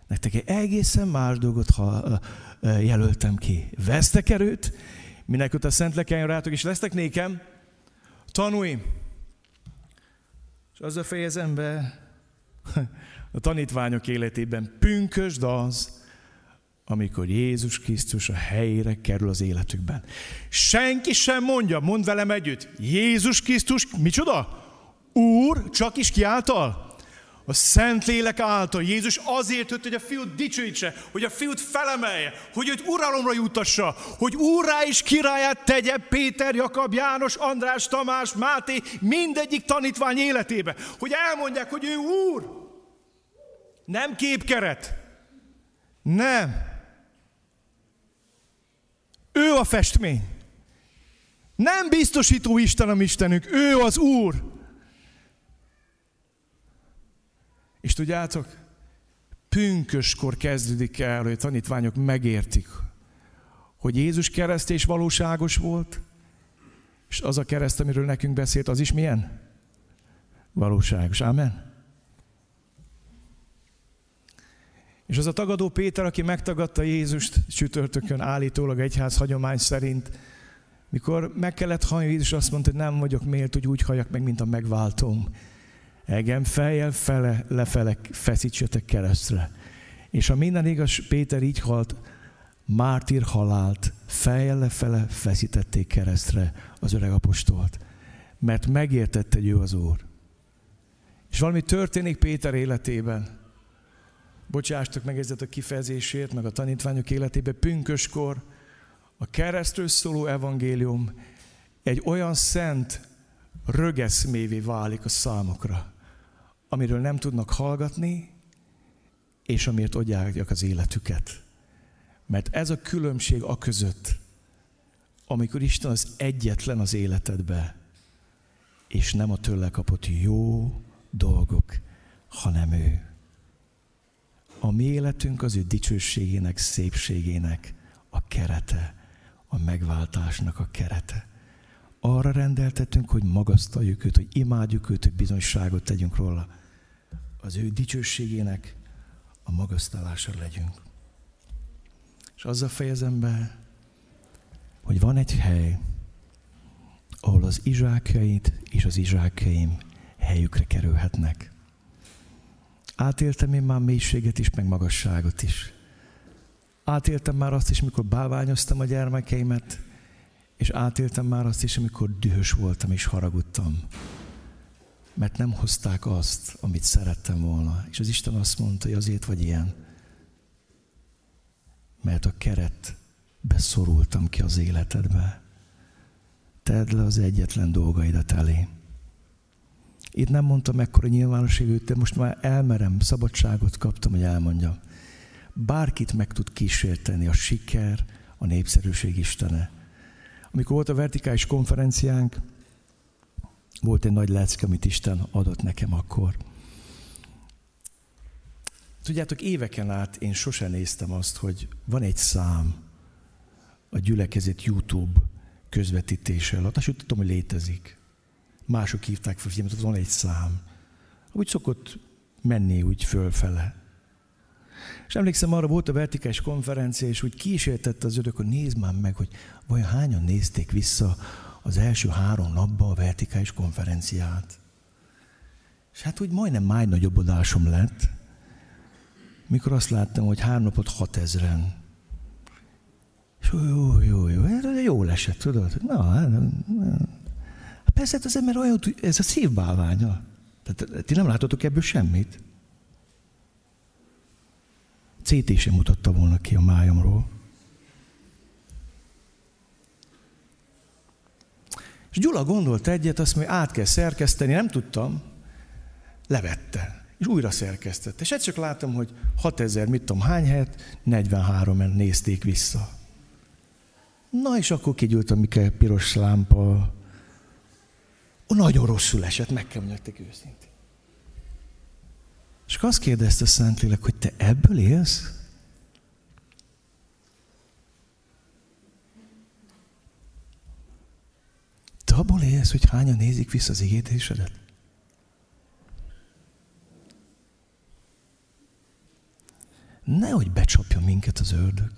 Nektek egy egészen más dolgot ha, jelöltem ki. Vesztek erőt, minek a szent rátok, és lesztek nékem tanúim. És az a fejezem be, a tanítványok életében pünkösd az, amikor Jézus Krisztus a helyére kerül az életükben. Senki sem mondja, mond velem együtt, Jézus Krisztus, micsoda? Úr, csak is ki által? A Szentlélek által. Jézus azért jött, hogy a fiút dicsőítse, hogy a fiút felemelje, hogy őt uralomra jutassa, hogy úrrá és királyát tegye Péter, Jakab, János, András, Tamás, Máté, mindegyik tanítvány életébe. Hogy elmondják, hogy ő úr. Nem képkeret. Nem. Ő a festmény. Nem biztosító Isten a Istenünk, ő az Úr. És tudjátok, pünköskor kezdődik el, hogy a tanítványok megértik, hogy Jézus kereszt és valóságos volt, és az a kereszt, amiről nekünk beszélt, az is milyen? Valóságos. Amen. És az a tagadó Péter, aki megtagadta Jézust csütörtökön állítólag egyház hagyomány szerint, mikor meg kellett hallani Jézus azt mondta, hogy nem vagyok mélt, hogy úgy halljak meg, mint a megváltom. Engem fejjel fele, lefele feszítsetek keresztre. És a minden igaz, Péter így halt, mártír halált, fejjel lefele feszítették keresztre az öreg apostolt. Mert megértette, hogy ő az Úr. És valami történik Péter életében. Bocsástok meg ezért a kifejezésért, meg a tanítványok életében. Pünköskor a keresztről szóló evangélium egy olyan szent rögeszmévé válik a számokra amiről nem tudnak hallgatni, és amiért adják az életüket. Mert ez a különbség a között, amikor Isten az egyetlen az életedbe, és nem a tőle kapott jó dolgok hanem ő. A mi életünk az ő dicsőségének, szépségének a kerete, a megváltásnak a kerete. Arra rendeltetünk, hogy magasztaljuk őt, hogy imádjuk őt, hogy bizonyságot tegyünk róla. Az ő dicsőségének a magasztalásra legyünk. És azzal fejezem be, hogy van egy hely, ahol az izsákjaid és az izsákjaim helyükre kerülhetnek. Átéltem én már mélységet is, meg magasságot is. Átéltem már azt is, mikor báványoztam a gyermekeimet, és átéltem már azt is, amikor dühös voltam és haragudtam. Mert nem hozták azt, amit szerettem volna. És az Isten azt mondta, hogy azért vagy ilyen. Mert a keret beszorultam ki az életedbe. Tedd le az egyetlen dolgaidat elé. Itt nem mondtam mekkora nyilvánosságút, de most már elmerem, szabadságot kaptam, hogy elmondjam. Bárkit meg tud kísérteni a siker, a népszerűség istene. Amikor volt a vertikális konferenciánk, volt egy nagy lecke, amit Isten adott nekem akkor. Tudjátok, éveken át én sosem néztem azt, hogy van egy szám a gyülekezet YouTube közvetítése alatt. Azt tudom, hogy létezik. Mások hívták fel figyelmet, van egy szám. Úgy szokott menni úgy fölfele. És emlékszem, arra volt a vertikális konferencia, és úgy kísértette az ödök, hogy nézd már meg, hogy vajon hányan nézték vissza az első három napban a vertikális konferenciát. És hát úgy majdnem máj nagyobb adásom lett, mikor azt láttam, hogy három napot hat ezren. És jó, jó, jó, jó, jó esett, tudod? Na, hát, persze, hát az ember olyan, ez a szívbálványa. Tehát ti nem látotok ebből semmit. CT sem mutatta volna ki a májamról. És Gyula gondolt egyet, azt mondja, át kell szerkeszteni, nem tudtam, levette, és újra szerkesztette. És egyszer csak láttam, hogy 6000, mit tudom, hány helyet, 43 en nézték vissza. Na és akkor kigyújt a Mike piros lámpa. Ó, nagyon rosszul esett, meg kell mondjak őszintén. És azt kérdezte a Szentlélek, hogy te ebből élsz? Abból élsz, hogy hányan nézik vissza az égétésedet? Nehogy becsapja minket az ördög.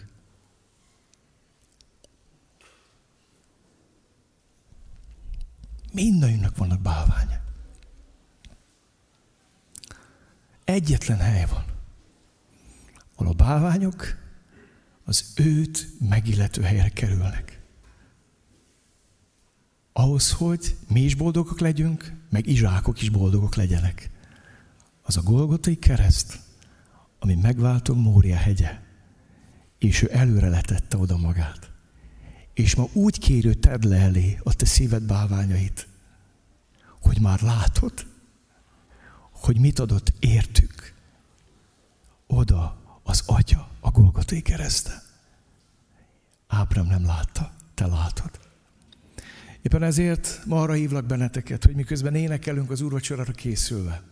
Mindannyiunknak vannak bálványok. Egyetlen hely van, ahol a bálványok az őt megillető helyre kerülnek. Ahhoz, hogy mi is boldogok legyünk, meg izsákok is boldogok legyenek. Az a Golgotai kereszt, ami megváltó Mória hegye, és ő előre letette oda magát. És ma úgy kérő tedd le elé a te szíved bálványait, hogy már látod, hogy mit adott értük oda az atya a Golgotai kereszte. Ábrám nem látta, te látod. Éppen ezért ma arra hívlak benneteket, hogy miközben énekelünk az úrvacsorára készülve.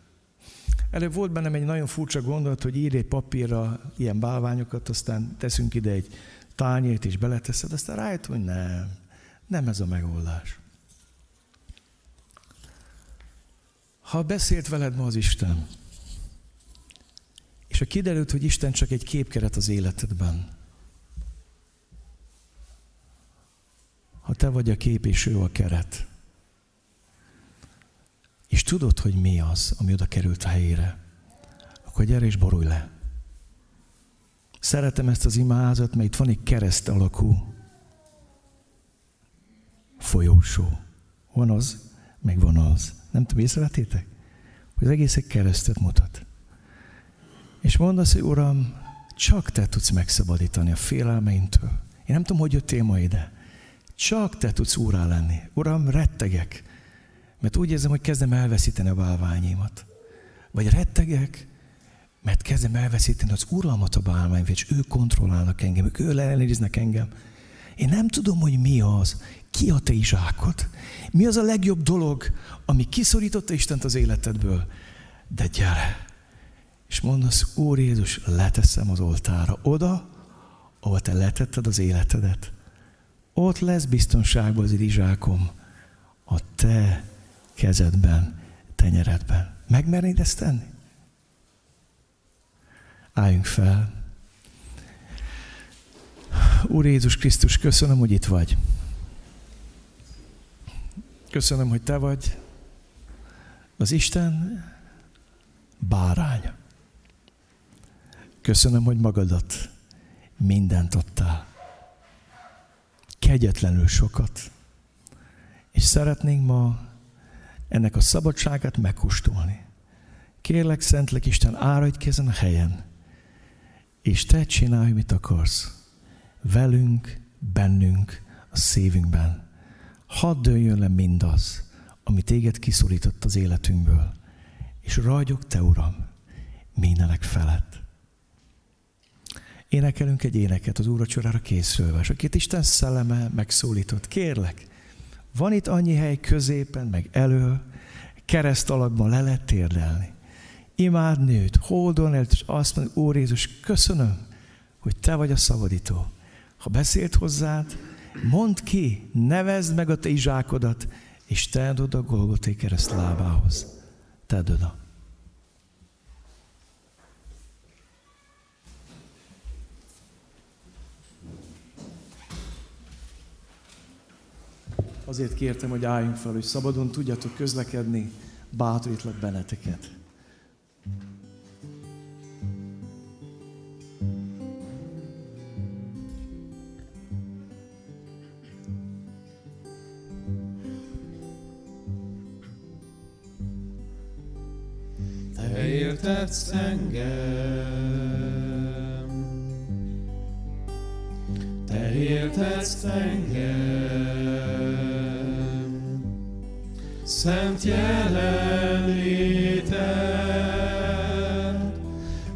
Előbb volt bennem egy nagyon furcsa gondolat, hogy írj egy papírra ilyen bálványokat, aztán teszünk ide egy tányért és beleteszed, aztán rájött, hogy nem, nem ez a megoldás. Ha beszélt veled ma az Isten, és ha kiderült, hogy Isten csak egy képkeret az életedben, ha te vagy a kép és ő a keret, és tudod, hogy mi az, ami oda került a helyére, akkor gyere és borulj le. Szeretem ezt az imázat, mert itt van egy kereszt alakú folyósó. Van az, meg van az. Nem tudom, észrevettétek? Hogy az egész egy keresztet mutat. És mondasz, hogy Uram, csak Te tudsz megszabadítani a félelmeintől. Én nem tudom, hogy jöttél ma ide. Csak Te tudsz úrá lenni. Uram, rettegek, mert úgy érzem, hogy kezdem elveszíteni a bálványimat. Vagy rettegek, mert kezdem elveszíteni az uralmat a bálványra, és ők kontrollálnak engem, ők ellenőriznek engem. Én nem tudom, hogy mi az, ki a te izsákod? Mi az a legjobb dolog, ami kiszorította Istent az életedből? De gyere, és mondasz, Úr Jézus, leteszem az oltára oda, ahol te letetted az életedet. Ott lesz biztonságban az irizsákom a te kezedben, tenyeredben. Megmernéd ezt tenni? Álljunk fel. Úr Jézus Krisztus, köszönöm, hogy itt vagy. Köszönöm, hogy Te vagy az Isten báránya. Köszönöm, hogy magadat mindent adtál. Kegyetlenül sokat. És szeretnénk ma ennek a szabadságát megkóstolni. Kérlek, Szentlek Isten, áradj ki ezen a helyen, és te csinálj, mit akarsz. Velünk, bennünk, a szívünkben. Hadd dőljön le mindaz, ami téged kiszorított az életünkből, és ragyog te, Uram, mindenek felett. Énekelünk egy éneket az úracsorára készülve, és akit Isten szelleme megszólított. Kérlek, van itt annyi hely középen, meg elő, kereszt alakban le lehet térdelni. Imád nőt, holdon el, és azt mondja, Úr Jézus, köszönöm, hogy Te vagy a szabadító. Ha beszélt hozzád, mondd ki, nevezd meg a te izsákodat, és tedd oda Golgoté kereszt lábához. Tedd oda. Azért kértem, hogy álljunk fel, hogy szabadon tudjatok közlekedni, bátorítlak benneteket. Te értetsz engem, Te értetsz engem, szent jelenléted,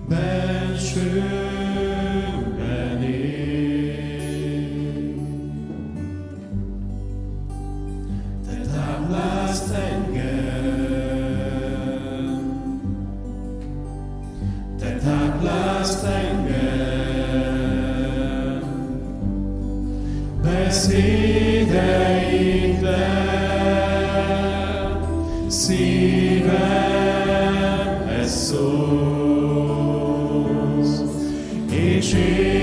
bensőben én. Te táplálsz engem, Te táplálsz szívemhez szólsz, és én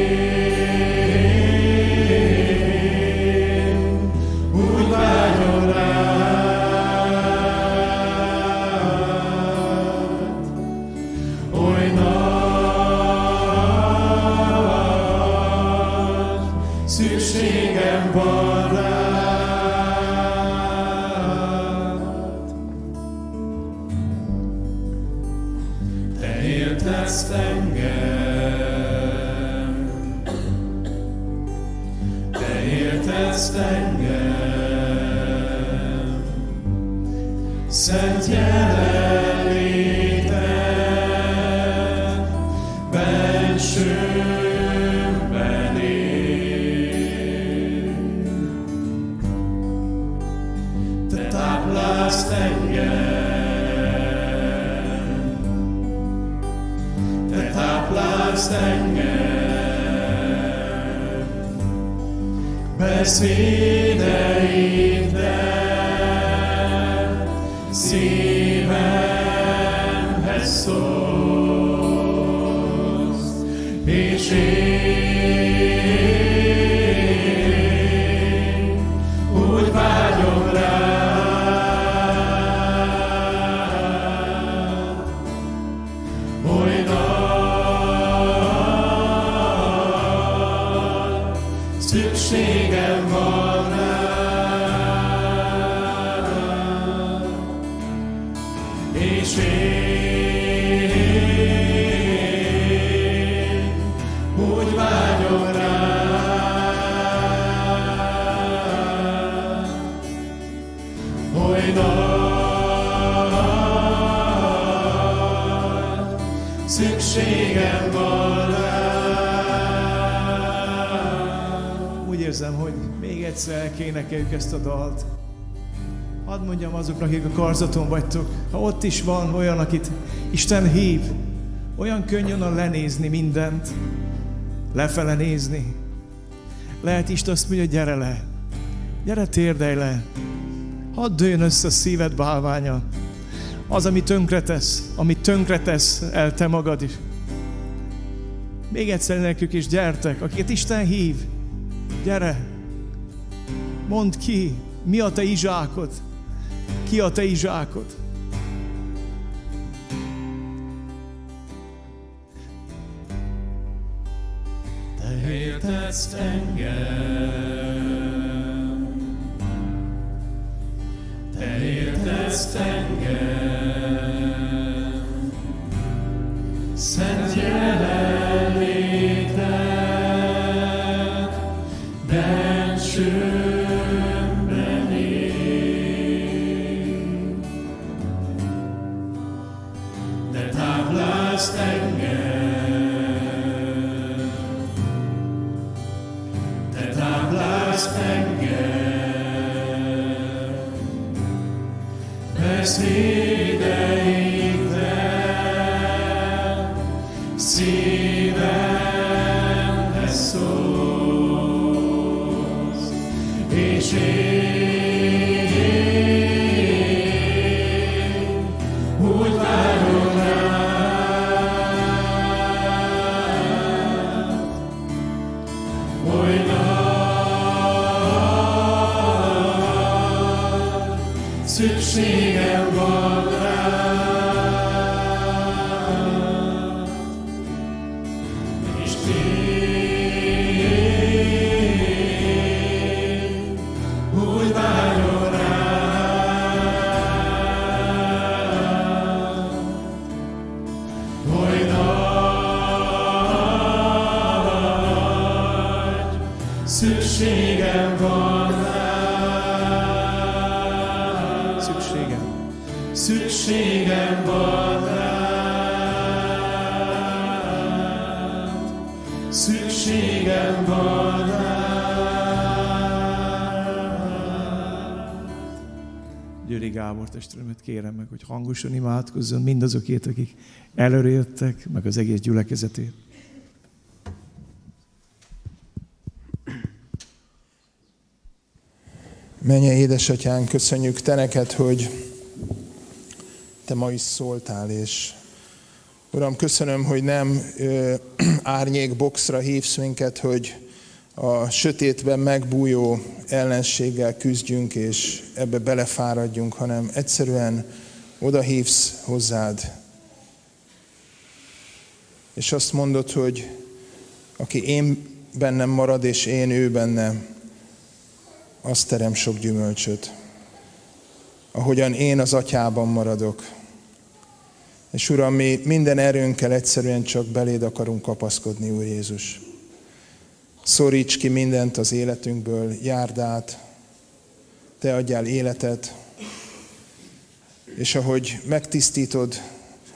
és mondjam azoknak, akik a karzaton vagytok, ha ott is van olyan, akit Isten hív, Olyan könnyű a lenézni mindent, lefele nézni. Lehet Isten azt mondja, gyere le, gyere térdelj le, hadd dőjön össze a szíved bálványa. Az, ami tönkretesz, ami tönkretesz el te magad is. Még egyszer nekük is gyertek, akiket Isten hív. Gyere, mondd ki, mi a te izsákod, ki a te izsákod. Kérem meg, hogy hangosan imádkozzon mindazokért, akik előre meg az egész gyülekezetét. Menje édesatyán, köszönjük Te neked, hogy Te ma is szóltál, és Uram, köszönöm, hogy nem ö, árnyék boxra hívsz minket, hogy a sötétben megbújó ellenséggel küzdjünk, és ebbe belefáradjunk, hanem egyszerűen oda hívsz hozzád. És azt mondod, hogy aki én bennem marad, és én ő benne, az terem sok gyümölcsöt. Ahogyan én az atyában maradok. És Uram, mi minden erőnkkel egyszerűen csak beléd akarunk kapaszkodni, Úr Jézus. Szoríts ki mindent az életünkből, járd át, Te adjál életet, és ahogy megtisztítod,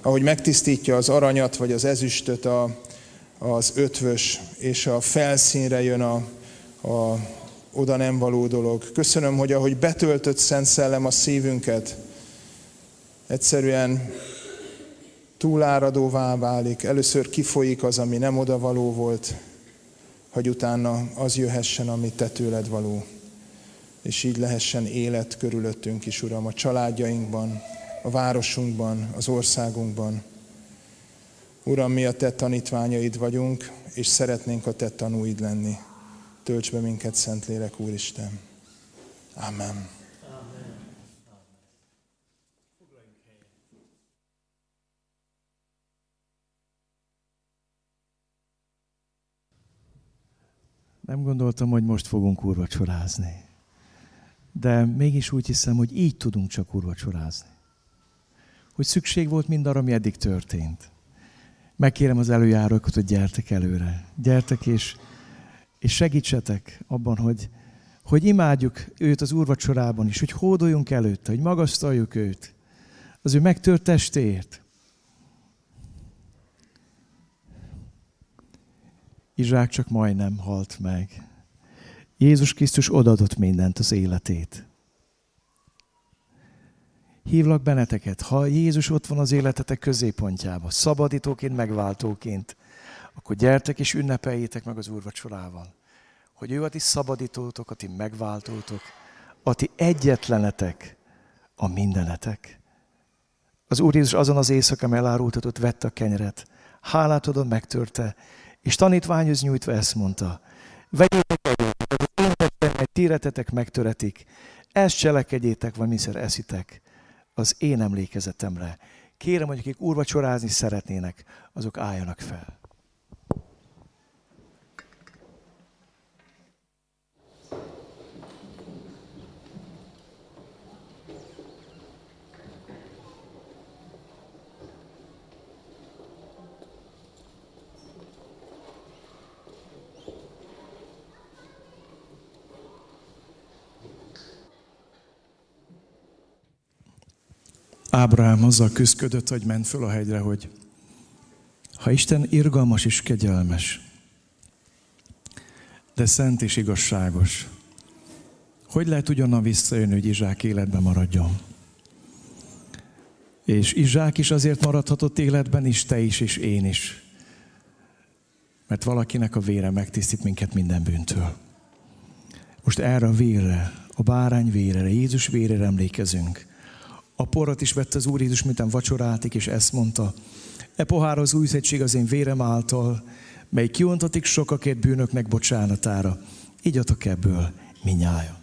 ahogy megtisztítja az aranyat vagy az ezüstöt a, az ötvös, és a felszínre jön a, a oda nem való dolog. Köszönöm, hogy ahogy betöltött Szent Szellem a szívünket, egyszerűen túláradóvá válik. Először kifolyik az, ami nem oda való volt, hogy utána az jöhessen, ami te tőled való. És így lehessen élet körülöttünk is, Uram, a családjainkban, a városunkban, az országunkban. Uram, mi a te tanítványaid vagyunk, és szeretnénk a te tanúid lenni. Tölts be minket, Szentlélek Úristen. Amen. Nem gondoltam, hogy most fogunk úrvacsorázni. De mégis úgy hiszem, hogy így tudunk csak úrvacsorázni. Hogy szükség volt mindarra, ami eddig történt. Megkérem az előjárókat, hogy gyertek előre. Gyertek és, és segítsetek abban, hogy, hogy imádjuk őt az úrvacsorában is, hogy hódoljunk előtte, hogy magasztaljuk őt az ő megtört testéért. Izsák csak majdnem halt meg. Jézus Krisztus odadott mindent az életét. hívlak benneteket, ha Jézus ott van az életetek középpontjában, szabadítóként, megváltóként, akkor gyertek és ünnepeljétek meg az úrvacsorával, hogy ő a ti szabadítótok, a ti megváltótok, a ti egyetlenetek, a mindenetek. Az Úr Jézus azon az éjszakán elárultatott, vette a kenyeret, hálát adott, megtörte, és tanítványhoz nyújtva ezt mondta, vegyétek egyet, az én testem, egy tíretetek megtöretik, ezt cselekedjétek, vagy miszer eszitek, az én emlékezetemre. Kérem, hogy akik úrvacsorázni szeretnének, azok álljanak fel. Ábrahám azzal küzdködött, hogy ment föl a hegyre, hogy ha Isten irgalmas és kegyelmes, de szent és igazságos, hogy lehet ugyanna visszajönni, hogy Izsák életben maradjon? És Izsák is azért maradhatott életben is, te is, és én is. Mert valakinek a vére megtisztít minket minden bűntől. Most erre a vérre, a bárány vérre, Jézus vérére emlékezünk. A porrat is vette az Úr Jézus, miután vacsoráltik, és ezt mondta. E pohár az új az én vérem által, mely kiontatik sokakért bűnöknek bocsánatára. Így adok ebből minnyája.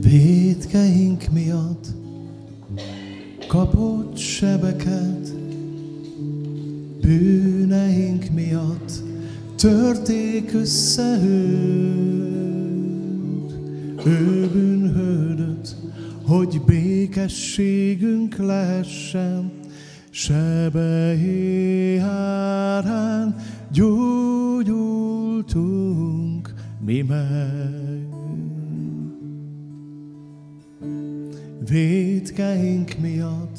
Védkeink miatt kapott sebeket, bűneink miatt törték össze őt. Ő bűnhődött, hogy békességünk lehessen, sebei árán gyógyultunk mi meg. Védkeink miatt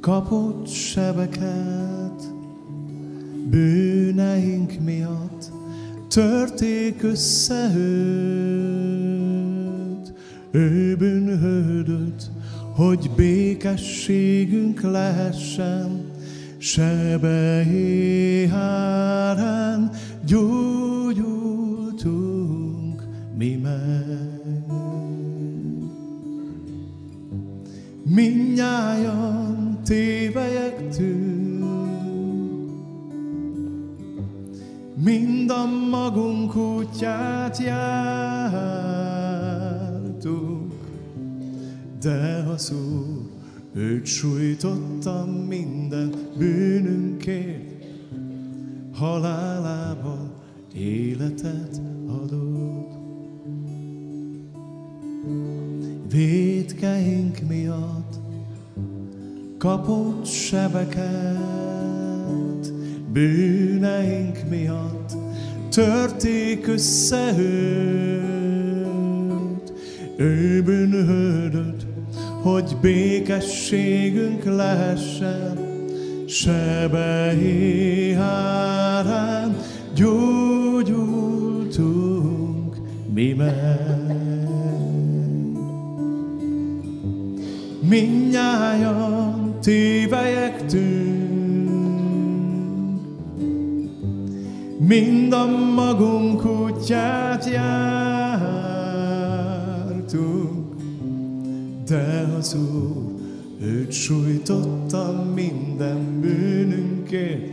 kapott sebeket, bűneink miatt törték össze őt. Ő bűnhődött, hogy békességünk lehessen, sebei hárán gyógyultunk mi meg. Mindnyájan tévejektünk, mind a magunk útját jártunk, de az Úr őt sújtotta minden bűnünkért, halálával életet adott. Védkeink miatt kapott sebeket, bűneink miatt törték össze őt. Ő bűnhődött, hogy békességünk lehessen, sebei hárán gyógyultunk mi meg. Mindnyájan tévejektünk, mind a magunk útját jártunk, de az Úr őt sújtotta minden bűnünkért,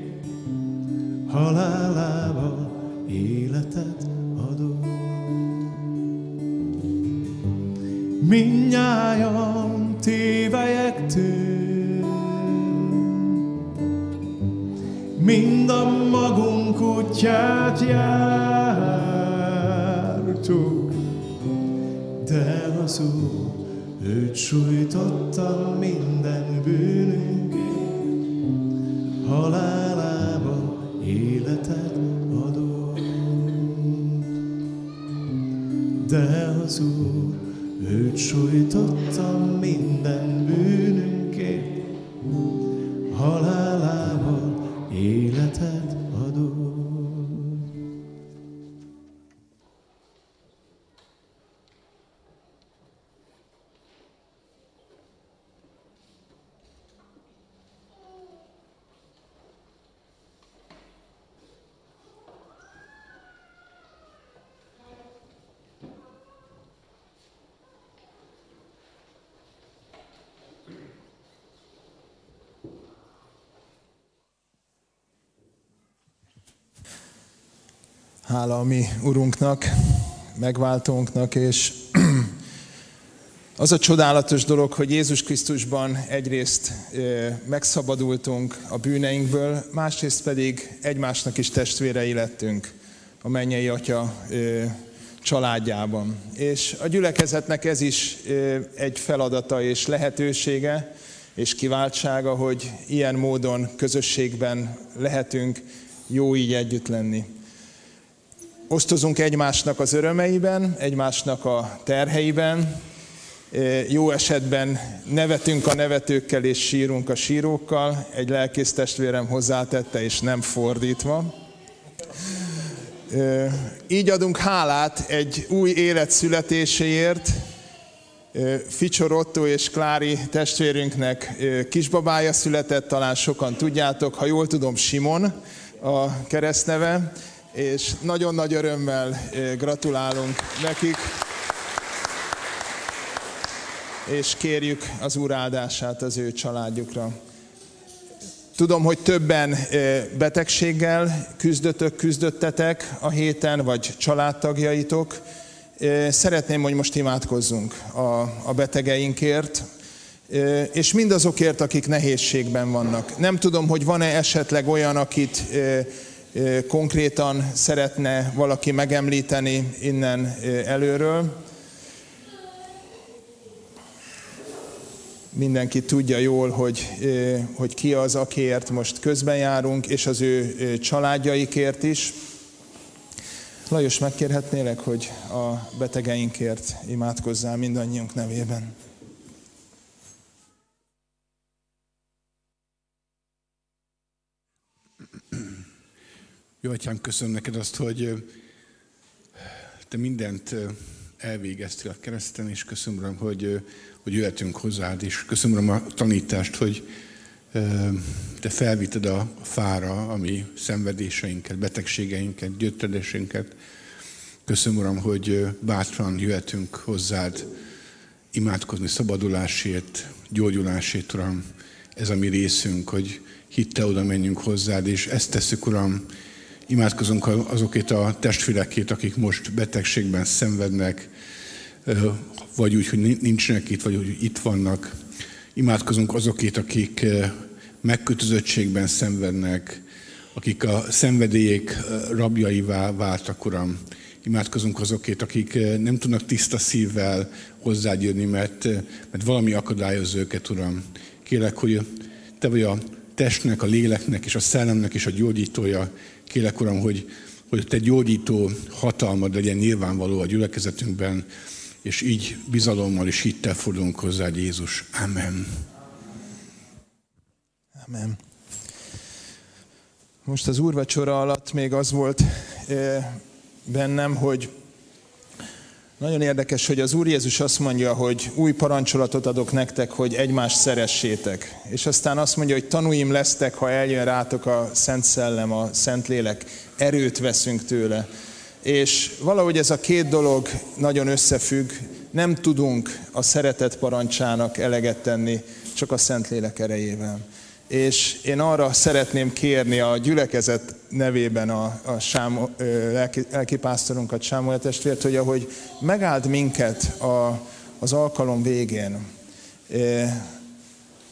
halálával életet adott. Mindnyájan tévejektünk, mind a magunk útját jártuk, de az Úr őt sújtottam minden bűnünkért, halálába életet adott. De az Úr, őt sújtottam minden bűnünkért, halálával életet adott. Hála a mi Urunknak, megváltónknak, és az a csodálatos dolog, hogy Jézus Krisztusban egyrészt megszabadultunk a bűneinkből, másrészt pedig egymásnak is testvérei lettünk a mennyei Atya családjában. És a gyülekezetnek ez is egy feladata és lehetősége, és kiváltsága, hogy ilyen módon közösségben lehetünk jó így együtt lenni osztozunk egymásnak az örömeiben, egymásnak a terheiben, jó esetben nevetünk a nevetőkkel és sírunk a sírókkal, egy lelkész testvérem hozzátette, és nem fordítva. Így adunk hálát egy új élet születéséért, Ficsor Otto és Klári testvérünknek kisbabája született, talán sokan tudjátok, ha jól tudom, Simon a keresztneve, és nagyon nagy örömmel gratulálunk nekik, és kérjük az Úr áldását az ő családjukra. Tudom, hogy többen betegséggel küzdötök, küzdöttetek a héten, vagy családtagjaitok. Szeretném, hogy most imádkozzunk a, a betegeinkért, és mindazokért, akik nehézségben vannak. Nem tudom, hogy van-e esetleg olyan, akit konkrétan szeretne valaki megemlíteni innen előről. Mindenki tudja jól, hogy, hogy ki az, akiért most közben járunk, és az ő családjaikért is. Lajos, megkérhetnélek, hogy a betegeinkért imádkozzál mindannyiunk nevében. Jó, Atyám, köszönöm neked azt, hogy te mindent elvégeztél a kereszten, és köszönöm, Uram, hogy, hogy jöhetünk hozzád, és köszönöm, a tanítást, hogy te felvitted a fára a mi szenvedéseinket, betegségeinket, gyötredésünket. Köszönöm, Uram, hogy bátran jöhetünk hozzád imádkozni szabadulásért, gyógyulásért, Uram. Ez a mi részünk, hogy hitte oda menjünk hozzád, és ezt tesszük, Uram, Imádkozunk azokért a testvérekét, akik most betegségben szenvednek, vagy úgy, hogy nincsenek itt, vagy hogy itt vannak. Imádkozunk azokért, akik megkötözöttségben szenvednek, akik a szenvedélyek rabjaivá váltak, Uram. Imádkozunk azokért, akik nem tudnak tiszta szívvel hozzád jönni, mert, mert valami akadályoz őket, Uram. Kérlek, hogy Te vagy a testnek, a léleknek és a szellemnek is a gyógyítója. Kélek, Uram, hogy, hogy Te gyógyító hatalmad legyen nyilvánvaló a gyülekezetünkben, és így bizalommal és hittel fordulunk hozzá, Jézus. Amen. Amen. Most az úrvacsora alatt még az volt eh, bennem, hogy nagyon érdekes, hogy az Úr Jézus azt mondja, hogy új parancsolatot adok nektek, hogy egymást szeressétek. És aztán azt mondja, hogy tanúim lesztek, ha eljön rátok a Szent Szellem, a Szent Lélek. Erőt veszünk tőle. És valahogy ez a két dolog nagyon összefügg. Nem tudunk a szeretet parancsának eleget tenni, csak a Szent Lélek erejével és én arra szeretném kérni a gyülekezet nevében a, a Sámo, lelki, lelkipásztorunkat, Sámuel testvért, hogy ahogy megáld minket a, az alkalom végén,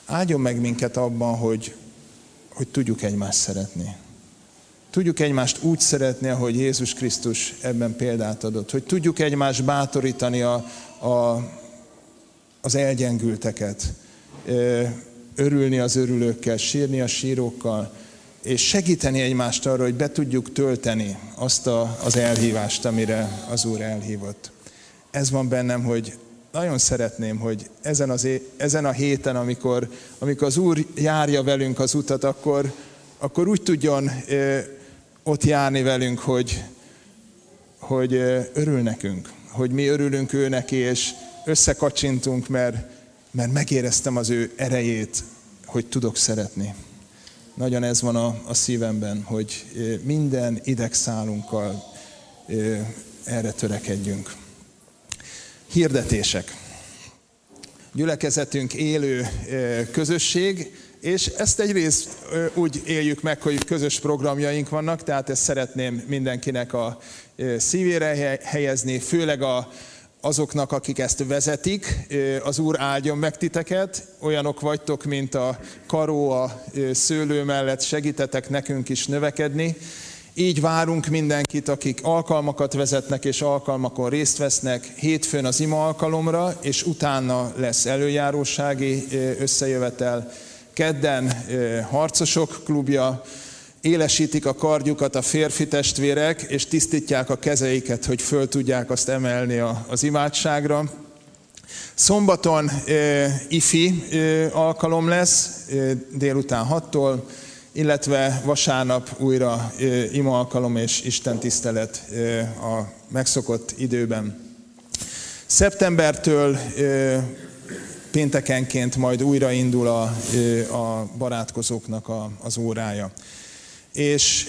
áldjon meg minket abban, hogy, hogy tudjuk egymást szeretni. Tudjuk egymást úgy szeretni, ahogy Jézus Krisztus ebben példát adott. Hogy tudjuk egymást bátorítani a, a az elgyengülteket, örülni az örülőkkel, sírni a sírókkal, és segíteni egymást arra, hogy be tudjuk tölteni azt a, az elhívást, amire az Úr elhívott. Ez van bennem, hogy nagyon szeretném, hogy ezen, az, ezen a héten, amikor, amikor az Úr járja velünk az utat, akkor, akkor úgy tudjon ö, ott járni velünk, hogy, hogy ö, örül nekünk, hogy mi örülünk ő neki, és összekacsintunk, mert, mert megéreztem az ő erejét, hogy tudok szeretni. Nagyon ez van a, a szívemben, hogy minden idegszálunkkal erre törekedjünk. Hirdetések. Gyülekezetünk élő közösség, és ezt egyrészt úgy éljük meg, hogy közös programjaink vannak, tehát ezt szeretném mindenkinek a szívére helyezni, főleg a, azoknak, akik ezt vezetik. Az Úr áldjon meg titeket, olyanok vagytok, mint a karó a szőlő mellett, segítetek nekünk is növekedni. Így várunk mindenkit, akik alkalmakat vezetnek és alkalmakon részt vesznek hétfőn az ima alkalomra, és utána lesz előjárósági összejövetel. Kedden harcosok klubja, élesítik a kardjukat a férfi testvérek, és tisztítják a kezeiket, hogy föl tudják azt emelni az imádságra. Szombaton ifi alkalom lesz, délután 6-tól, illetve vasárnap újra ima alkalom és Isten tisztelet a megszokott időben. Szeptembertől e, péntekenként majd újra indul a, a barátkozóknak a, az órája és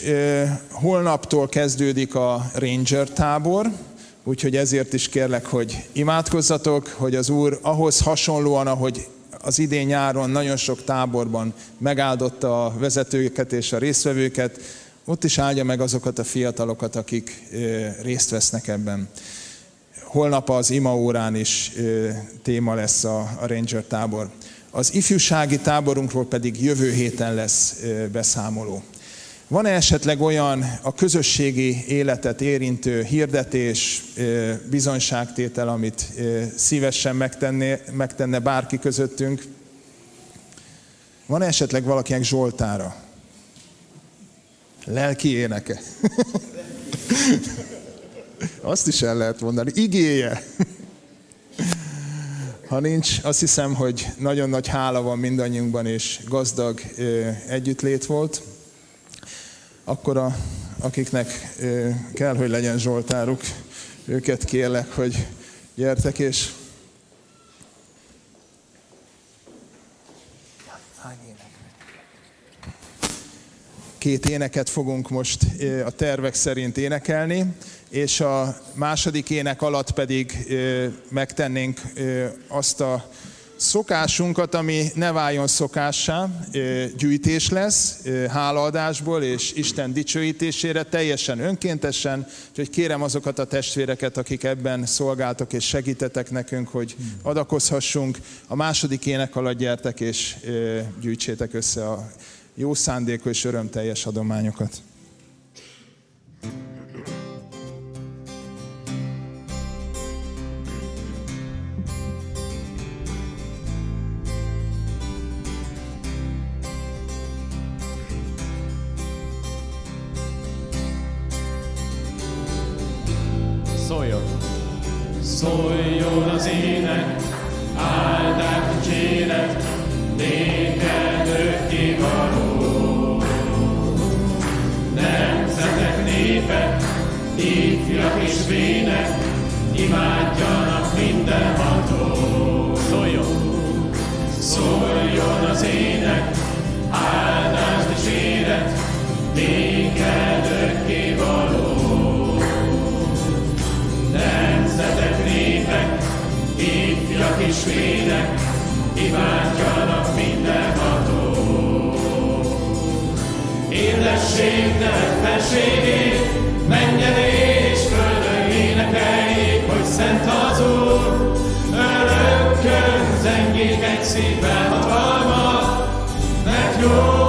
holnaptól kezdődik a Ranger tábor, úgyhogy ezért is kérlek, hogy imádkozzatok, hogy az Úr ahhoz hasonlóan, ahogy az idén nyáron nagyon sok táborban megáldotta a vezetőket és a résztvevőket, ott is áldja meg azokat a fiatalokat, akik részt vesznek ebben. Holnap az ima órán is téma lesz a Ranger tábor. Az ifjúsági táborunkról pedig jövő héten lesz beszámoló. Van-e esetleg olyan a közösségi életet érintő hirdetés, bizonyságtétel, amit szívesen megtenné, megtenne bárki közöttünk? Van-e esetleg valakinek Zsoltára? Lelki éneke. Azt is el lehet mondani. Igéje. Ha nincs, azt hiszem, hogy nagyon nagy hála van mindannyiunkban, és gazdag együttlét volt akkor a, akiknek kell, hogy legyen Zsoltáruk, őket kérlek, hogy gyertek és két éneket fogunk most a tervek szerint énekelni, és a második ének alatt pedig megtennénk azt a szokásunkat, ami ne váljon szokássá, gyűjtés lesz, hálaadásból és Isten dicsőítésére, teljesen önkéntesen, úgyhogy kérem azokat a testvéreket, akik ebben szolgáltak és segítetek nekünk, hogy adakozhassunk. A második ének alatt gyertek és gyűjtsétek össze a jó szándékú és örömteljes adományokat. Szóljon az ének, áldás dicséret, néked örökkévaló. Nemzetek, népek, ifjak és vének, imádjanak mindenható. Szóljon! Szóljon az ének, áldás dicséret, néked örökkévaló. nemzetek, vének, imádjanak mindenható. Érdesség neved felségét, menjen és földön énekeljék, hogy szent az Úr, örökkön zengék egy szívvel hatalma, mert jó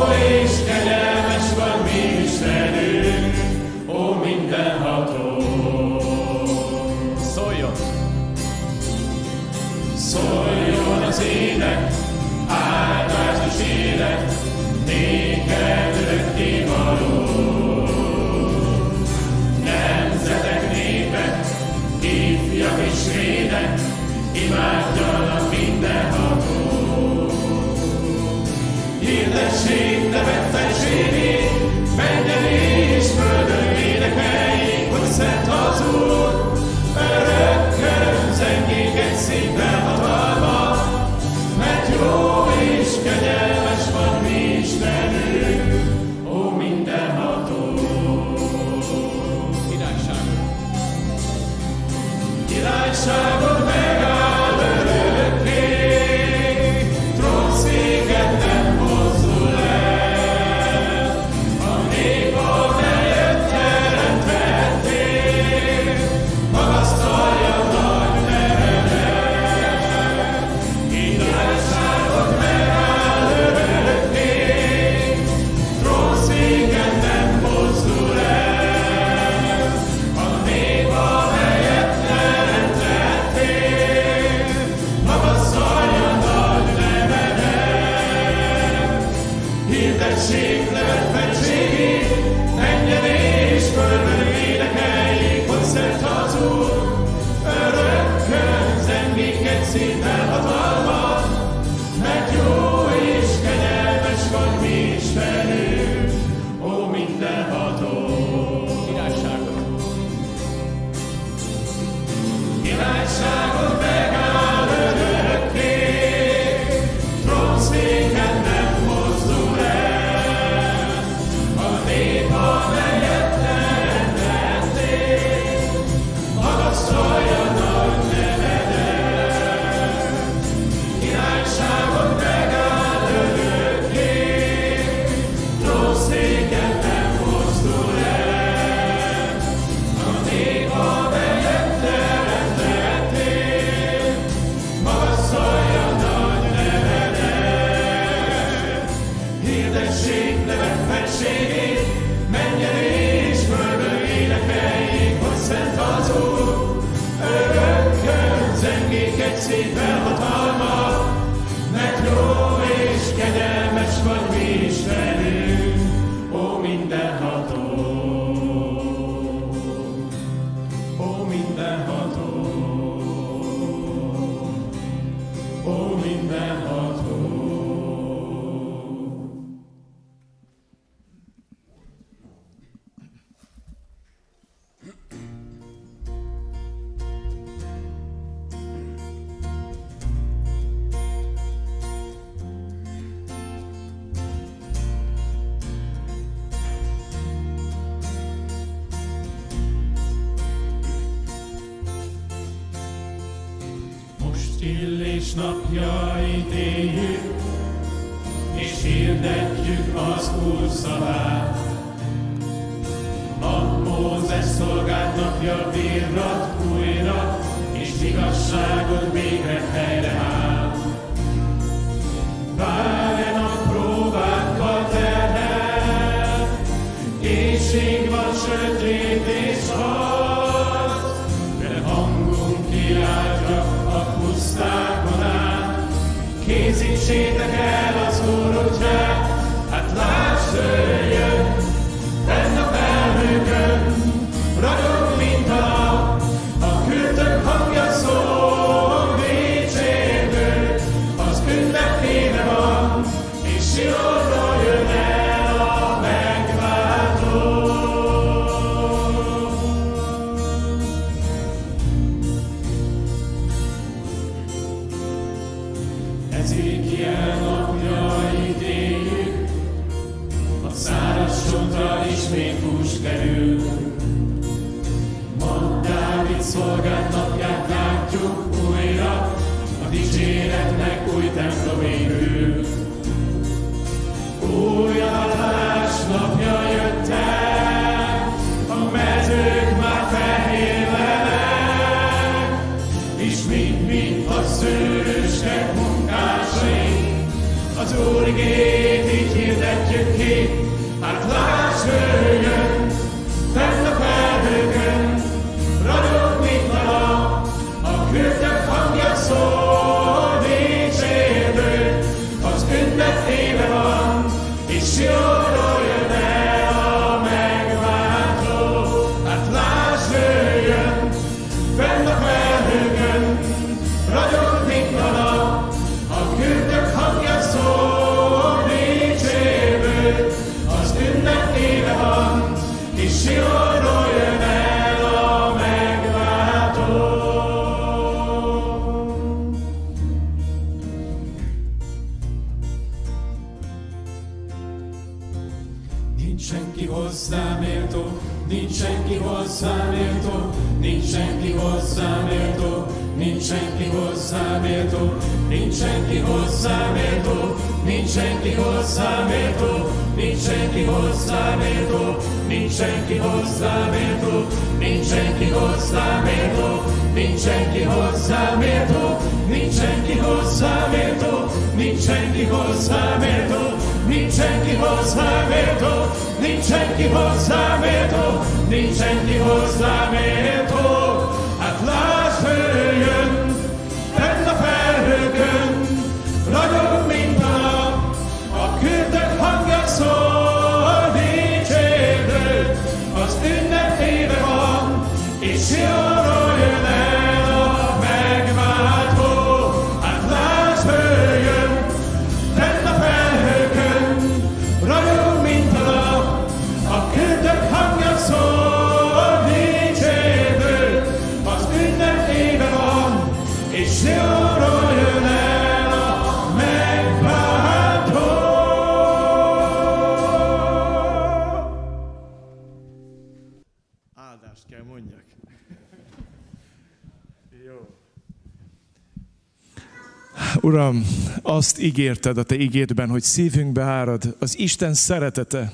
azt ígérted a Te ígédben, hogy szívünkbe árad az Isten szeretete,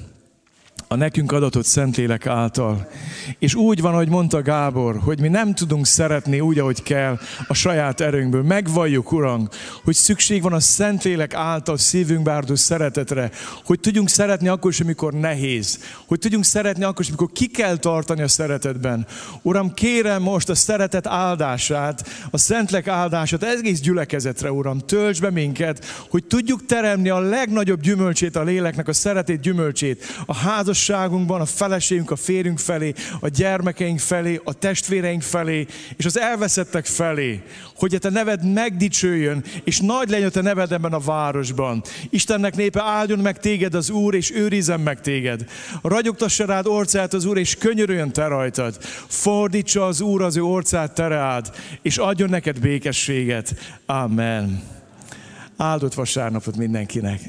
a nekünk adatott Szentlélek által. És úgy van, ahogy mondta Gábor, hogy mi nem tudunk szeretni úgy, ahogy kell a saját erőnkből. Megvalljuk, Uram, hogy szükség van a Szentlélek által szívünkbe árdó szeretetre, hogy tudjunk szeretni akkor is, amikor nehéz, hogy tudjunk szeretni akkor is, amikor ki kell tartani a szeretetben. Uram, kérem most a szeretet áldását, a Szentlek áldását egész gyülekezetre, Uram, tölts be minket, hogy tudjuk teremni a legnagyobb gyümölcsét a léleknek, a szeretét gyümölcsét a házasságunkban, a feleségünk, a férünk felé, a gyermekeink felé, a testvéreink felé, és az elveszettek felé, hogy a te neved megdicsőjön, és nagy legyen a neved ebben a városban. Istennek népe áldjon meg téged az Úr, és őrizzen meg téged. Ragyogtassa rád orcát az Úr, és könyörüljön te rajtad. Fordítsa az Úr az ő orcát te rád, és adjon neked békességet. Amen. Áldott vasárnapot mindenkinek!